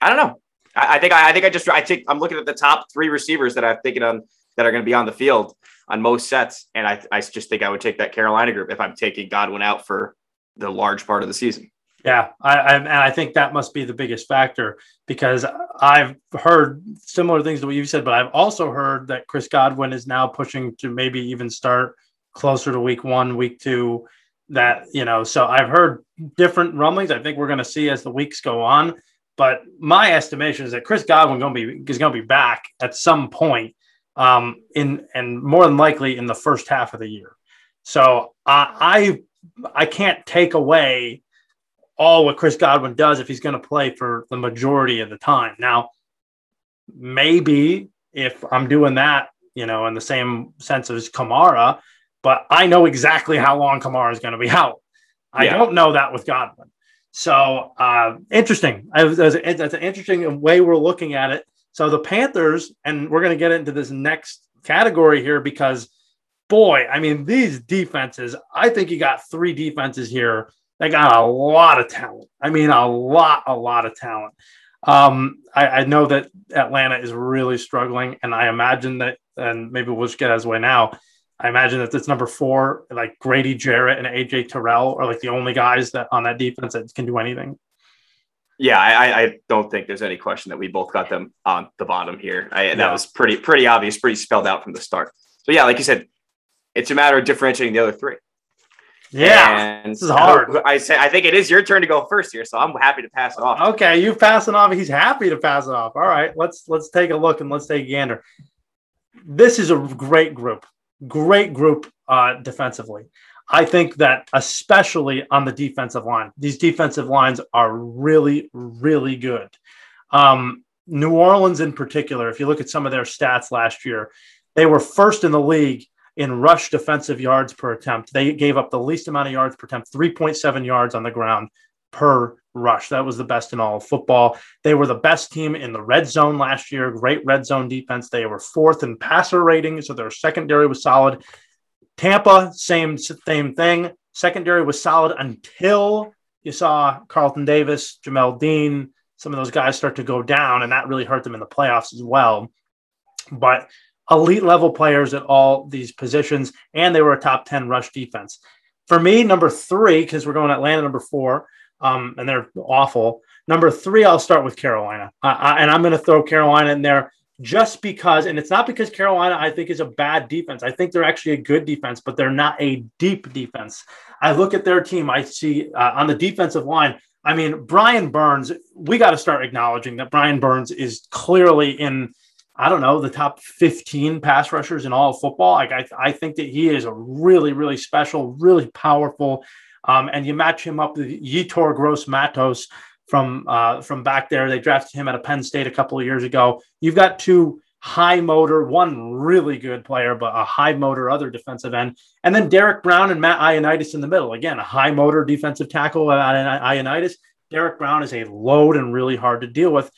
I don't know. I, I think I, I, think I just I think I'm looking at the top three receivers that I'm thinking on that are going to be on the field on most sets, and I I just think I would take that Carolina group if I'm taking Godwin out for the large part of the season.
Yeah, I, I, and I think that must be the biggest factor because I've heard similar things to what you said, but I've also heard that Chris Godwin is now pushing to maybe even start closer to week one, week two. That you know, so I've heard different rumblings. I think we're going to see as the weeks go on. But my estimation is that Chris Godwin going to be is going to be back at some point um, in and more than likely in the first half of the year. So I I, I can't take away all what Chris Godwin does if he's going to play for the majority of the time. Now, maybe if I'm doing that, you know, in the same sense as Kamara, but I know exactly how long Kamara is going to be out. I yeah. don't know that with Godwin. So uh, interesting. That's an interesting way we're looking at it. So the Panthers, and we're going to get into this next category here because, boy, I mean, these defenses, I think you got three defenses here that got a lot of talent. I mean, a lot, a lot of talent. Um, I, I, know that Atlanta is really struggling, and I imagine that, and maybe we'll just get as way now. I imagine that it's number four, like Grady Jarrett and AJ Terrell are like the only guys that on that defense that can do anything.
Yeah, I, I don't think there's any question that we both got them on the bottom here. I, that was pretty pretty obvious, pretty spelled out from the start. So yeah, like you said, it's a matter of differentiating the other three.
Yeah, and this is hard.
I say I think it is your turn to go first here, so I'm happy to pass it off.
Okay, you pass it off. He's happy to pass it off. All right, let's let's take a look and let's take a gander. This is a great group great group uh, defensively. I think that especially on the defensive line, these defensive lines are really, really good. Um, New Orleans, in particular, if you look at some of their stats last year, they were first in the league in rush defensive yards per attempt. They gave up the least amount of yards per attempt, 3.7 yards on the ground per rush. That was the best in all of football. They were the best team in the red zone last year. Great red zone defense. They were fourth in passer rating, so their secondary was solid. Tampa, same same thing. Secondary was solid until you saw Carlton Davis, Jamel Dean, some of those guys start to go down, and that really hurt them in the playoffs as well. But elite level players at all these positions, and they were a top 10 rush defense. For me, number three, because we're going Atlanta number four, um, and they're awful. Number three, I'll start with Carolina, uh and I'm going to throw Carolina in there just because, and it's not because Carolina I think is a bad defense. I think they're actually a good defense, but they're not a deep defense. I look at their team, I see uh, on the defensive line. I mean, Brian Burns. We got to start acknowledging that Brian Burns is clearly in. I don't know the top 15 pass rushers in all of football. Like I, I think that he is a really, really special, really powerful um, and you match him up with Yetur Gross-Matos from uh, from back there. They drafted him at a Penn State a couple of years ago. You've got two high motor, one really good player, but a high motor other defensive end, and then Derrick Brown and Matt Ioannidis in the middle. Again, a high motor defensive tackle at Ioannidis. Derrick Brown is a load and really hard to deal with.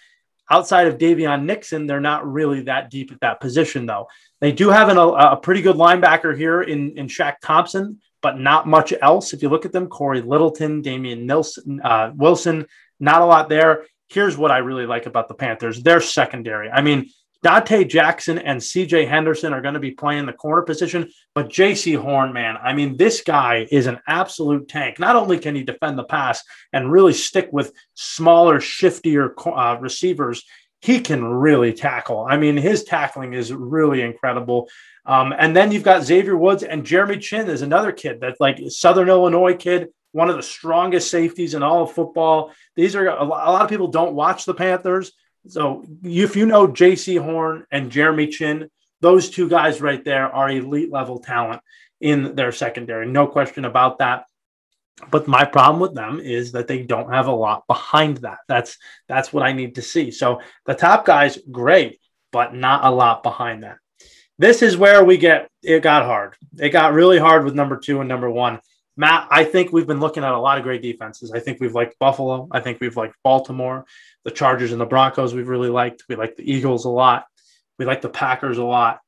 Outside of Daviyon Nixon, they're not really that deep at that position, though. They do have an, a, a pretty good linebacker here in, in Shaq Thompson, but not much else. If you look at them, Cory Littleton, Damian Nilson, uh, Wilson, not a lot there. Here's what I really like about the Panthers their secondary. I mean, Donte Jackson and CJ Henderson are going to be playing the corner position, but Jaycee Horn, man, I mean, this guy is an absolute tank. Not only can he defend the pass and really stick with smaller, shiftier uh, receivers, he can really tackle. I mean, his tackling is really incredible. Um, and then you've got Xavier Woods and Jeremy Chinn is another kid that's like Southern Illinois kid, one of the strongest safeties in all of football. These are a lot of people don't watch the Panthers. So if you know Jaycee Horn and Jeremy Chinn, those two guys right there are elite level talent in their secondary. No question about that. But my problem with them is that they don't have a lot behind that. That's that's what I need to see. So the top guys, great, but not a lot behind that. This is where we get it got hard. It got really hard with number two and number one. Matt, I think we've been looking at a lot of great defenses. I think we've liked Buffalo. I think we've liked Baltimore, the Chargers and the Broncos. We've really liked. We like the Eagles a lot. We like the Packers a lot.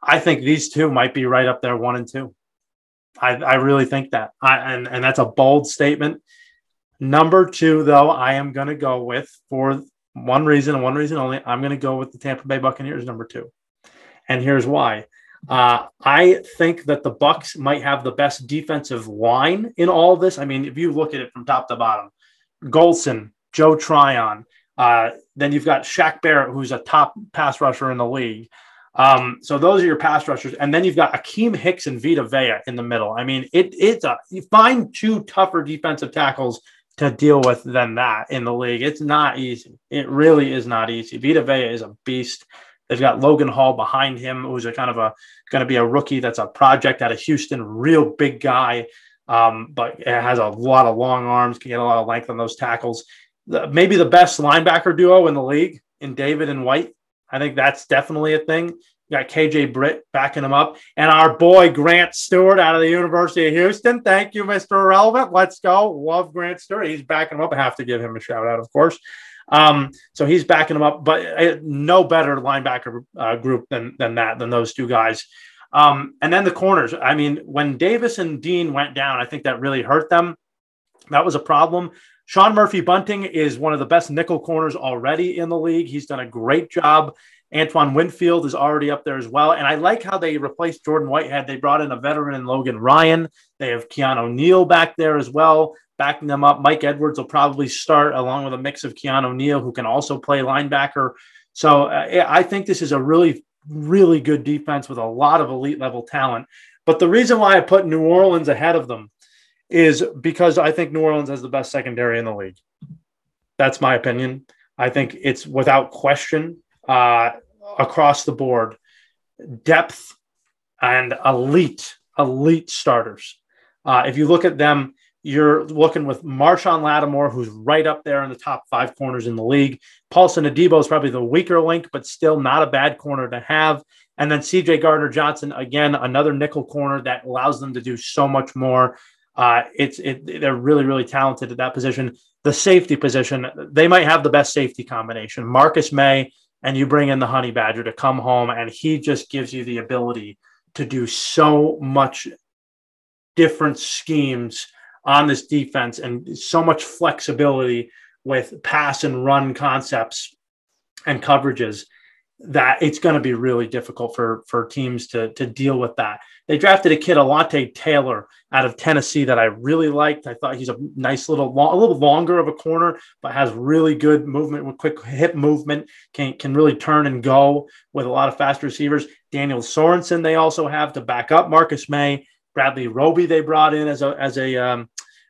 I think these two might be right up there, one and two. I, I really think that. I, and, and that's a bold statement. Number two, though, I am going to go with for one reason and one reason only. I'm going to go with the Tampa Bay Buccaneers, number two. And here's why. Uh, I think that the Bucs might have the best defensive line in all this. I mean, if you look at it from top to bottom, Golson, Joe Tryon, uh, then you've got Shaq Barrett, who's a top pass rusher in the league. Um, so those are your pass rushers, and then you've got Akiem Hicks and Vita Vea in the middle. I mean, it, it's a you find two tougher defensive tackles to deal with than that in the league. It's not easy. It really is not easy. Vita Vea is a beast. They've got Logan Hall behind him, who's a kind of a going to be a rookie that's a project out of Houston, real big guy, um, but has a lot of long arms, can get a lot of length on those tackles. The, maybe the best linebacker duo in the league in David and White. I think that's definitely a thing. You got KJ Britt backing him up. And our boy Grant Stuart out of the University of Houston. Thank you, Mr. Irrelevant. Let's go. Love Grant Stuart. He's backing him up. I have to give him a shout out, of course. Um, so he's backing him up, but uh, no better linebacker uh, group than than that than those two guys. Um, and then the corners. I mean, when Davis and Dean went down, I think that really hurt them. That was a problem. Sean Murphy Bunting is one of the best nickel corners already in the league. He's done a great job. Antoine Winfield is already up there as well. And I like how they replaced Jordan Whitehead. They brought in a veteran in Logan Ryan. They have Keanu Neal back there as well, backing them up. Mike Edwards will probably start along with a mix of Keanu Neal, who can also play linebacker. So uh, I think this is a really, really good defense with a lot of elite level talent. But the reason why I put New Orleans ahead of them is because I think New Orleans has the best secondary in the league. That's my opinion. I think it's without question uh, across the board depth and elite, elite starters. Uh, if you look at them, you're looking with Marshon Lattimore, who's right up there in the top five corners in the league. Paulson Adebo is probably the weaker link, but still not a bad corner to have. And then CJ Gardner Johnson, again, another nickel corner that allows them to do so much more. Uh, it's it, they're really really talented at that position. The safety position, they might have the best safety combination. Marcus Maye and you bring in the Honey Badger to come home, and he just gives you the ability to do so much different schemes on this defense and so much flexibility with pass and run concepts and coverages that it's going to be really difficult for for teams to to deal with that. They drafted a kid, Alontae Taylor, out of Tennessee that I really liked. I thought he's a nice little, long, a little longer of a corner, but has really good movement with quick hip movement. Can can really turn and go with a lot of fast receivers. Daniel Sorensen they also have to back up Marcus Maye. Bradley Roby they brought in as a as a um,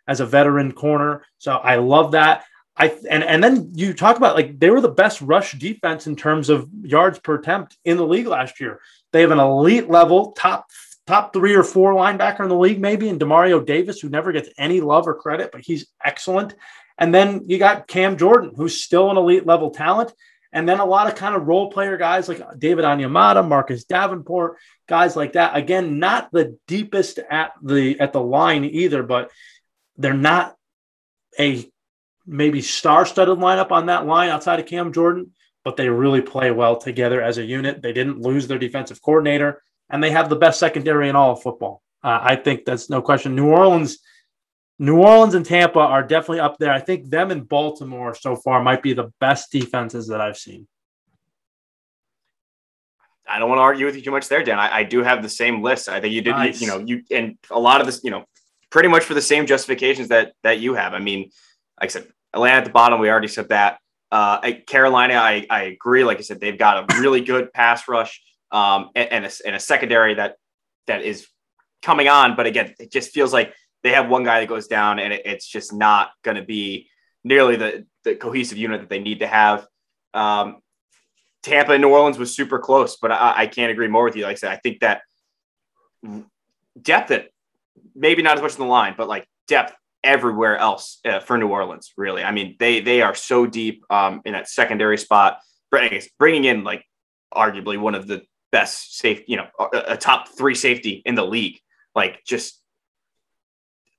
as a veteran corner. So I love that. I and and then you talk about like they were the best rush defense in terms of yards per attempt in the league last year. They have an elite level top top three or four linebacker in the league, maybe, and Demario Davis, who never gets any love or credit, but he's excellent. And then you got Cam Jordan, who's still an elite level talent. And then a lot of kind of role player guys like David Onyemata, Marcus Davenport, guys like that. Again, not the deepest at the at the line either, but they're not a maybe star-studded lineup on that line outside of Cam Jordan, but they really play well together as a unit. They didn't lose their defensive coordinator, and they have the best secondary in all of football. Uh, I think that's no question. New Orleans, New Orleans and Tampa are definitely up there. I think them and Baltimore so far might be the best defenses that I've seen.
I don't want to argue with you too much there, Dan. I, I do have the same list. I think you did, nice. you, you know, you and a lot of this, you know, pretty much for the same justifications that that you have. I mean, like I said, Atlanta at the bottom, we already said that. Uh, Carolina, I, I agree. Like I said, they've got a really good pass rush um, and, and, a, and a secondary that that is coming on. But again, it just feels like they have one guy that goes down, and it, it's just not going to be nearly the, the cohesive unit that they need to have. Um, Tampa and New Orleans was super close, but I, I, can't agree more with you. Like I said, I think that depth at maybe not as much in the line, but like depth everywhere else uh, for New Orleans. Really, I mean they they are so deep um, in that secondary spot. Bringing in like arguably one of the best safe, you know, a, a top three safety in the league, like just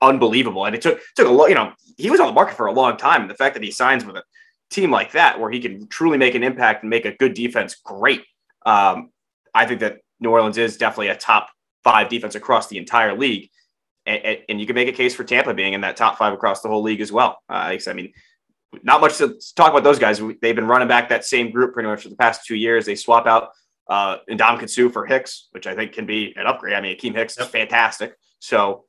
unbelievable. And it took took a lot. You know, he was on the market for a long time. And the fact that he signs with a team like that, where he can truly make an impact and make a good defense, great. Um, I think that New Orleans is definitely a top five defense across the entire league and, and, you can make a case for Tampa being in that top five across the whole league as well. Uh, I mean, not much to talk about those guys. They've been running back that same group pretty much for the past two years. They swap out uh, Ndamukong Suh for Hicks, which I think can be an upgrade. I mean, Akiem Hicks is fantastic. So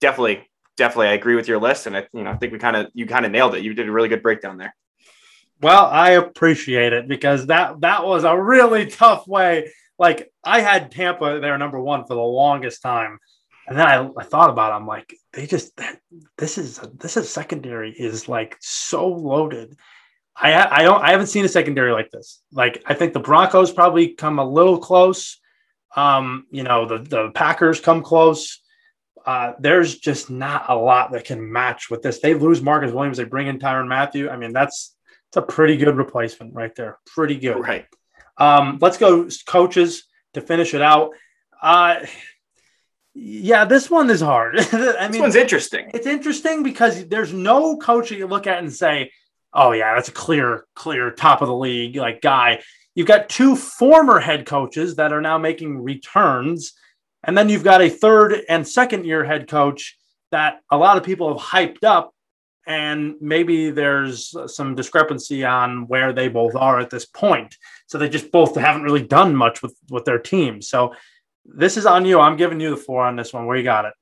definitely, definitely, I agree with your list, and I, you know, I think we kind of you kind of nailed it. You did a really good breakdown there.
Well, I appreciate it because that that was a really tough way. Like I had Tampa there number one for the longest time, and then I, I thought about it. I'm like, they just this is this is secondary is like so loaded. I I don't I haven't seen a secondary like this. Like I think the Broncos probably come a little close. Um, you know, the the Packers come close. Uh, there's just not a lot that can match with this. They lose Marcus Williams, they bring in Tyrann Mathieu. I mean, that's it's a pretty good replacement right there. Pretty good.
Right.
Um, let's go coaches to finish it out. Uh, yeah, this one is hard. I
mean, this one's interesting.
It's interesting because there's no coach that you look at and say, "Oh yeah, that's a clear, clear top of the league like guy." You've got two former head coaches that are now making returns, and then you've got a third and second year head coach that a lot of people have hyped up, and maybe there's some discrepancy on where they both are at this point. So they just both haven't really done much with with their team. So this is on you. I'm giving you the four on this one. Where you got it?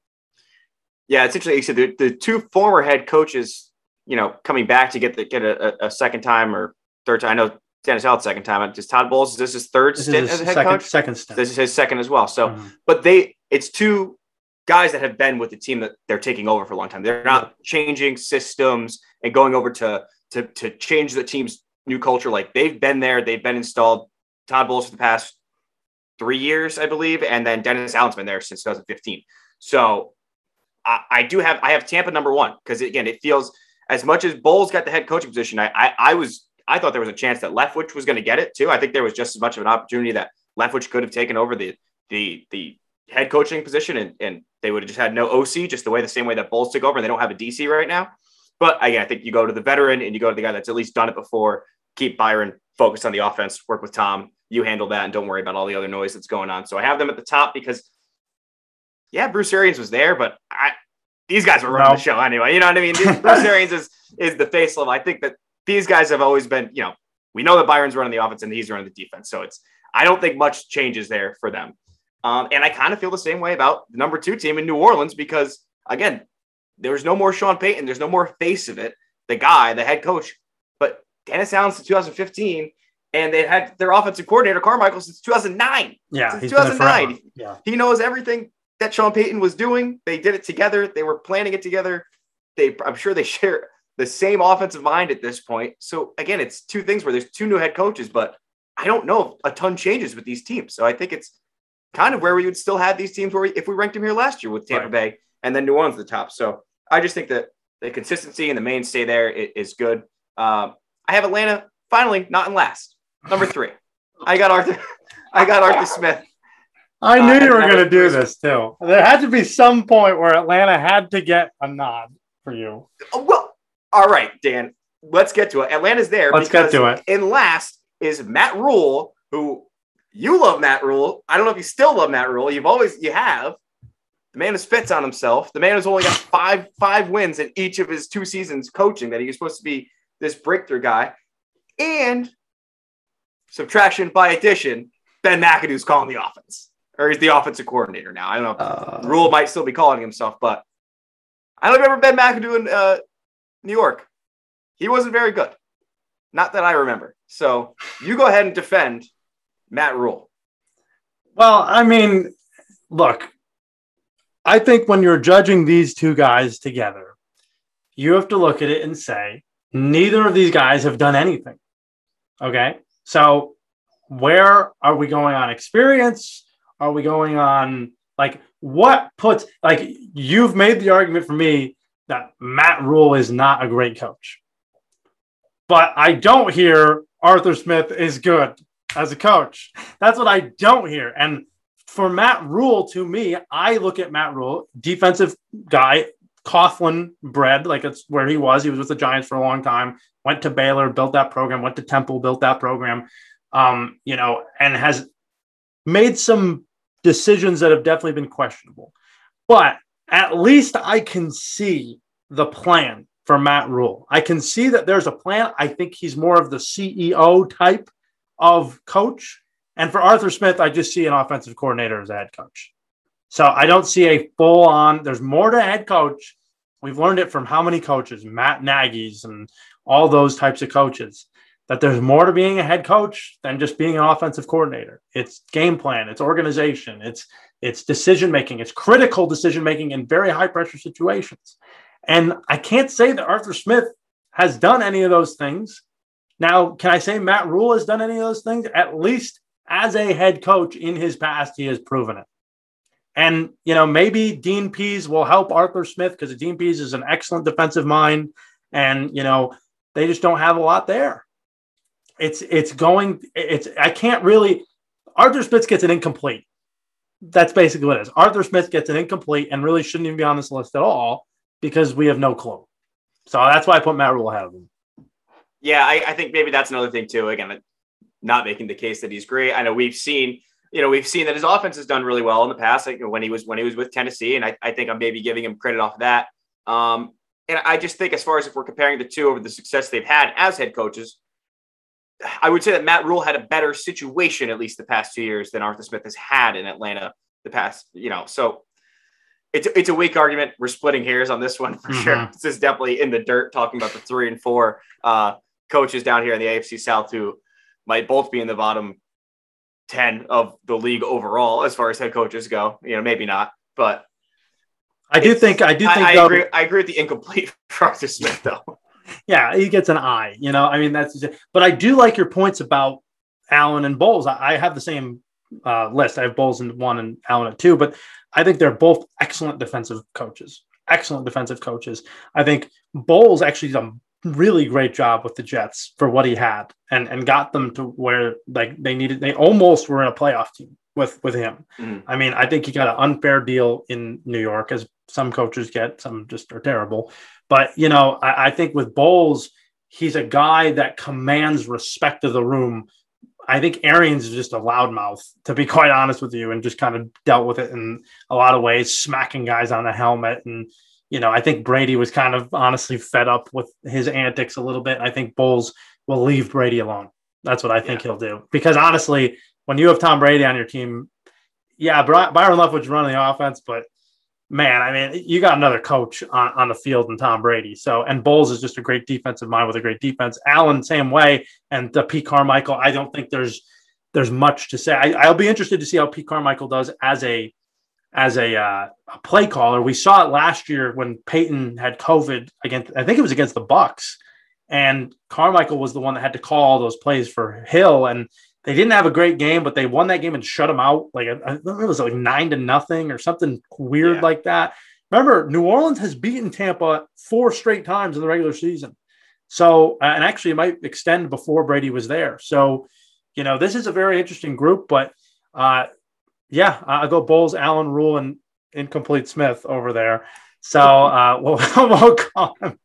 Yeah, it's interesting. You said the, the two former head coaches, you know, coming back to get the get a, a second time or third time. I know Dennis Allen's second time. Just Todd Bowles. Is this his third this stint as a head
second,
coach?
Second stint.
This is his second as well. So, mm-hmm. but they, it's two guys that have been with the team that they're taking over for a long time. They're not changing systems and going over to to to change the team's new culture. Like they've been there. They've been installed. Todd Bowles for the past three years, I believe, and then Dennis Allen's been there since 2015. So I, I do have I have Tampa number one because again, it feels as much as Bowles got the head coaching position. I, I, I was I thought there was a chance that Leftwich was going to get it too. I think there was just as much of an opportunity that Leftwich could have taken over the the the head coaching position and, and they would have just had no OC, just the way the same way that Bowles took over and they don't have a DC right now. But again, I think you go to the veteran and you go to the guy that's at least done it before, keep Byron focused on the offense, work with Tom, you handle that and don't worry about all the other noise that's going on. So I have them at the top because, yeah, Bruce Arians was there, but I, these guys were running no. the show anyway. You know what I mean? Bruce Arians is is the face level. I think that these guys have always been, you know, we know that Byron's running the offense and he's running the defense. So it's I don't think much changes there for them. Um, and I kind of feel the same way about the number two team in New Orleans because again, there's no more Sean Payton, there's no more face of it, the guy, the head coach. Dennis Allen since 2015 and they had their offensive coordinator Carmichael since 2009.
Yeah,
since 2009. Yeah, he knows everything that Sean Payton was doing. They did it together. They were planning it together. They, I'm sure they share the same offensive mind at this point. So again, it's two things where there's two new head coaches, but I don't know if a ton changes with these teams. So I think it's kind of where we would still have these teams where we, if we ranked them here last year with Tampa right. Bay and then New Orleans at the top. So I just think that the consistency and the mainstay there is good. Um, I have Atlanta finally not in last. Number three, I got Arthur. I got Arthur Smith.
I knew uh, you were going to do this too. There had to be some point where Atlanta had to get a nod for you.
Oh, well, all right, Dan. Let's get to it. Atlanta's there.
Let's get to it.
In last is Matt Rhule, who you love Matt Rhule. I don't know if you still love Matt Rhule. You've always you have. The man has spits on himself. The man has only got five five wins in each of his two seasons coaching. That he was supposed to be this breakthrough guy, and subtraction by addition, Ben McAdoo's calling the offense, or he's the offensive coordinator now. I don't know. Uh, Rhule might still be calling himself, but I don't remember Ben McAdoo in uh, New York. He wasn't very good. Not that I remember. So you go ahead and defend Matt Rhule.
Well, I mean, look, I think when you're judging these two guys together, you have to look at it and say, neither of these guys have done anything. Okay. So where are we going on experience? Are we going on like what puts like you've made the argument for me that Matt Rhule is not a great coach. But I don't hear Arthur Smith is good as a coach. That's what I don't hear. And for Matt Rhule, to me, I look at Matt Rhule, defensive guy, Coughlin bred, like it's where he was. He was with the Giants for a long time, went to Baylor, built that program, went to Temple, built that program, um, you know, and has made some decisions that have definitely been questionable. But at least I can see the plan for Matt Rhule. I can see that there's a plan. I think he's more of the CEO type of coach. And for Arthur Smith, I just see an offensive coordinator as a head coach. So I don't see a full on, there's more to head coach. We've learned it from how many coaches, Matt Nagy's and all those types of coaches, that there's more to being a head coach than just being an offensive coordinator. It's game plan, it's organization, it's it's decision making, it's critical decision making in very high pressure situations. And I can't say that Arthur Smith has done any of those things. Now, can I say Matt Rhule has done any of those things? At least as a head coach in his past, he has proven it. And, you know, maybe Dean Pees will help Arthur Smith because Dean Pees is an excellent defensive mind. And, you know, they just don't have a lot there. It's, it's going, it's, I can't really, Arthur Smith gets an incomplete. That's basically what it is. Arthur Smith gets an incomplete and really shouldn't even be on this list at all because we have no clue. So that's why I put Matt Rhule ahead of him.
Yeah, I, I think maybe that's another thing too. Again, not making the case that he's great. I know we've seen, you know, we've seen that his offense has done really well in the past, like when he was when he was with Tennessee, and I, I think I'm maybe giving him credit off of that. Um, and I just think, as far as if we're comparing the two over the success they've had as head coaches, I would say that Matt Rhule had a better situation at least the past two years than Arthur Smith has had in Atlanta the past, you know. So it's it's a weak argument. We're splitting hairs on this one for mm-hmm. sure. This is definitely in the dirt talking about the three and four uh, coaches down here in the AFC South who might both be in the bottom ten of the league overall as far as head coaches go. You know, maybe not, but
I do think I do think
I, I agree. I agree with the incomplete Arthur Smith though.
yeah, he gets an eye. You know, I mean that's. But I do like your points about Allen and Bowles. I, I have the same uh, list. I have Bowles in one and Allen at two, but I think they're both excellent defensive coaches. Excellent defensive coaches. I think Bowles actually a really great job with the Jets for what he had and and got them to where like they needed they almost were in a playoff team with with him. Mm. I mean, I think he got an unfair deal in New York as some coaches get, some just are terrible. But you know, I, I think with Bowles, he's a guy that commands respect of the room I think Arians is just a loudmouth, to be quite honest with you, and just kind of dealt with it in a lot of ways, smacking guys on the helmet. And, you know, I think Brady was kind of honestly fed up with his antics a little bit. I think Bowles will leave Brady alone. That's what I think yeah. he'll do. Because honestly, when you have Tom Brady on your team, yeah, Byron Leftwich running the offense, but man, I mean, you got another coach on, on the field than Tom Brady. So, and Bowles is just a great defensive mind with a great defense. Allen, same way. And the Pete Carmichael, I don't think there's there's much to say. I, will be interested to see how Pete Carmichael does as a as a, uh, a play caller. We saw it last year when Payton had COVID against. I think it was against the Bucs, and Carmichael was the one that had to call all those plays for Hill and they didn't have a great game, but they won that game and shut them out. Like it was like nine to nothing or something weird yeah. like that. Remember, New Orleans has beaten Tampa four straight times in the regular season. So, uh, and actually, it might extend before Brady was there. So, you know, this is a very interesting group. But uh, yeah, I'll go Bowles, Allen, Rhule, and Incomplete Smith over there. So uh, we'll, we'll call him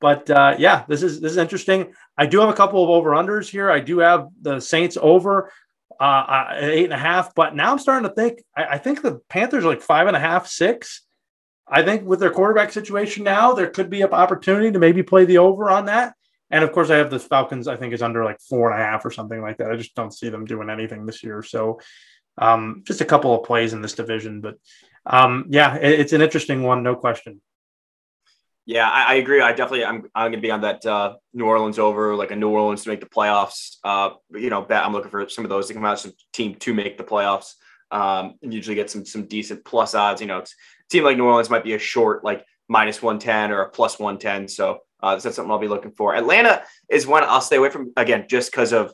but uh, yeah, this is this is interesting. I do have a couple of over unders here. I do have the Saints over uh, uh, eight and a half, but now I'm starting to think. I, I think the Panthers are like five and a half, six. I think with their quarterback situation now, there could be an opportunity to maybe play the over on that. And of course, I have the Falcons. I think is under like four and a half or something like that. I just don't see them doing anything this year. So, um, just a couple of plays in this division, but um, yeah, it, it's an interesting one, no question.
Yeah, I, I, agree. I definitely, I'm, I'm going to be on that uh, New Orleans over, like a New Orleans to make the playoffs. Uh, you know, bet I'm looking for some of those to come out, some team to make the playoffs. Um, usually get some some decent plus odds. You know, it's, a team like New Orleans might be a short, like minus 110 or a plus 110. So uh, that's something I'll be looking for. Atlanta is one I'll stay away from again, just because of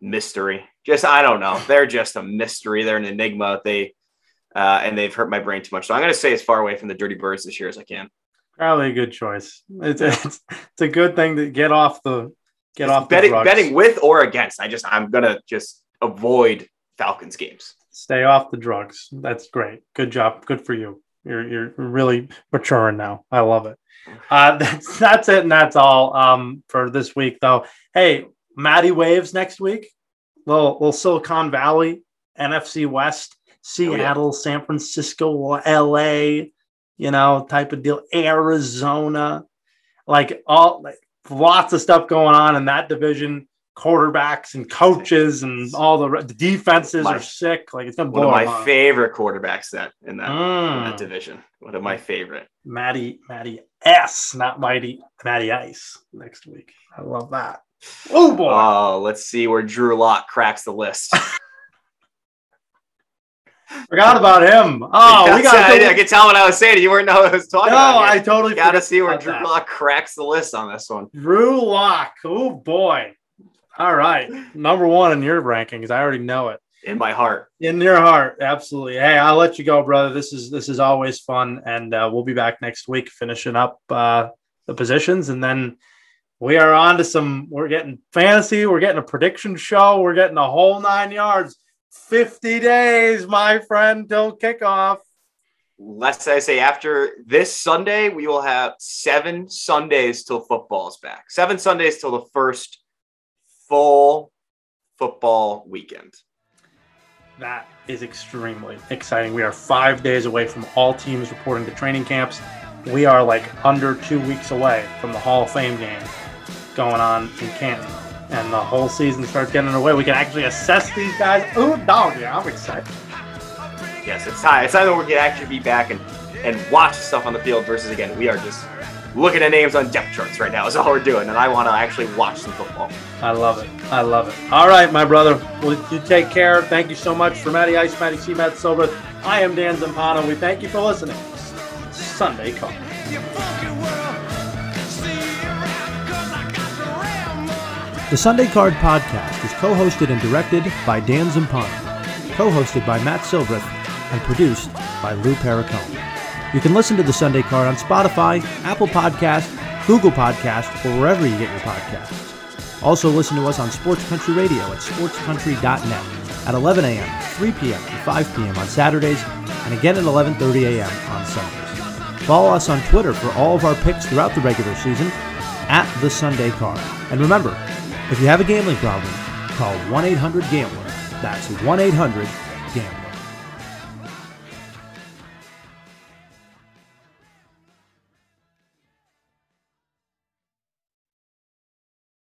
mystery. Just I don't know. They're just a mystery. They're an enigma. They uh, and they've hurt my brain too much. So I'm going to stay as far away from the Dirty Birds this year as I can.
Probably a good choice. It's it's, it's a good thing to get off the get it's off
betting betting with or against. I just I'm gonna just avoid Falcons games.
Stay off the drugs. That's great. Good job. Good for you. You're you're really maturing now. I love it. Uh, that's that's it, and that's all um, for this week, though. Hey, Maddie Waves next week. Little little Silicon Valley, NFC West, Seattle, oh, yeah. San Francisco, LA, you know, type of deal. Arizona, like all like lots of stuff going on in that division. Quarterbacks and coaches and all the, the defenses my, are sick. Like it's gonna
one of my favorite quarterbacks that in that, mm. in that mm. division. One of my favorite.
Matty Matty S, not Mighty Matty Ice next week. I love that. Oh boy.
Oh, let's see where Drew Lock cracks the list.
Forgot about him. Oh, we got.
I, I could tell what I was saying. You weren't know what I was talking
no,
about.
No, I totally
got to see where Drew that. Lock cracks the list on this one.
Drew Lock. Oh boy. All right, number one in your rankings. I already know it.
In my heart.
In your heart, absolutely. Hey, I'll let you go, brother. This is this is always fun, and uh, we'll be back next week finishing up uh, the positions, and then we are on to some. We're getting fantasy. We're getting a prediction show. We're getting a whole nine yards. 50 days, my friend, till kickoff.
Let's I say after this Sunday, we will have seven Sundays till football is back. Seven Sundays till the first full football weekend.
That is extremely exciting. We are five days away from all teams reporting to training camps. We are like under two weeks away from the Hall of Fame game going on in Canton and the whole season starts getting underway, we can actually assess these guys. Oh, dog, yeah, I'm excited.
Yes, it's time. It's time that we can actually be back and, and watch stuff on the field versus, again, we are just looking at names on depth charts right now is all we're doing, and I want to actually watch some football.
I love it. I love it. All right, my brother. Well, you take care. Thank you so much for Matty Ice, Matty C, Matt Silver. I am Dan Zampano. We thank you for listening. Sunday Call. The Sunday Card Podcast is co hosted and directed by Dan Zampano, co hosted by Matt Silvrith, and produced by Lou Perricone. You can listen to The Sunday Card on Spotify, Apple Podcast, Google Podcast, or wherever you get your podcasts. Also, listen to us on Sports Country Radio at sportscountry.net at 11 a.m., 3 p.m., and 5 p.m. on Saturdays, and again at 11:30 a.m. on Sundays. Follow us on Twitter for all of our picks throughout the regular season at The Sunday Card. And remember, if you have a gambling problem, call 1 800 Gambler. That's 1 800 Gambler.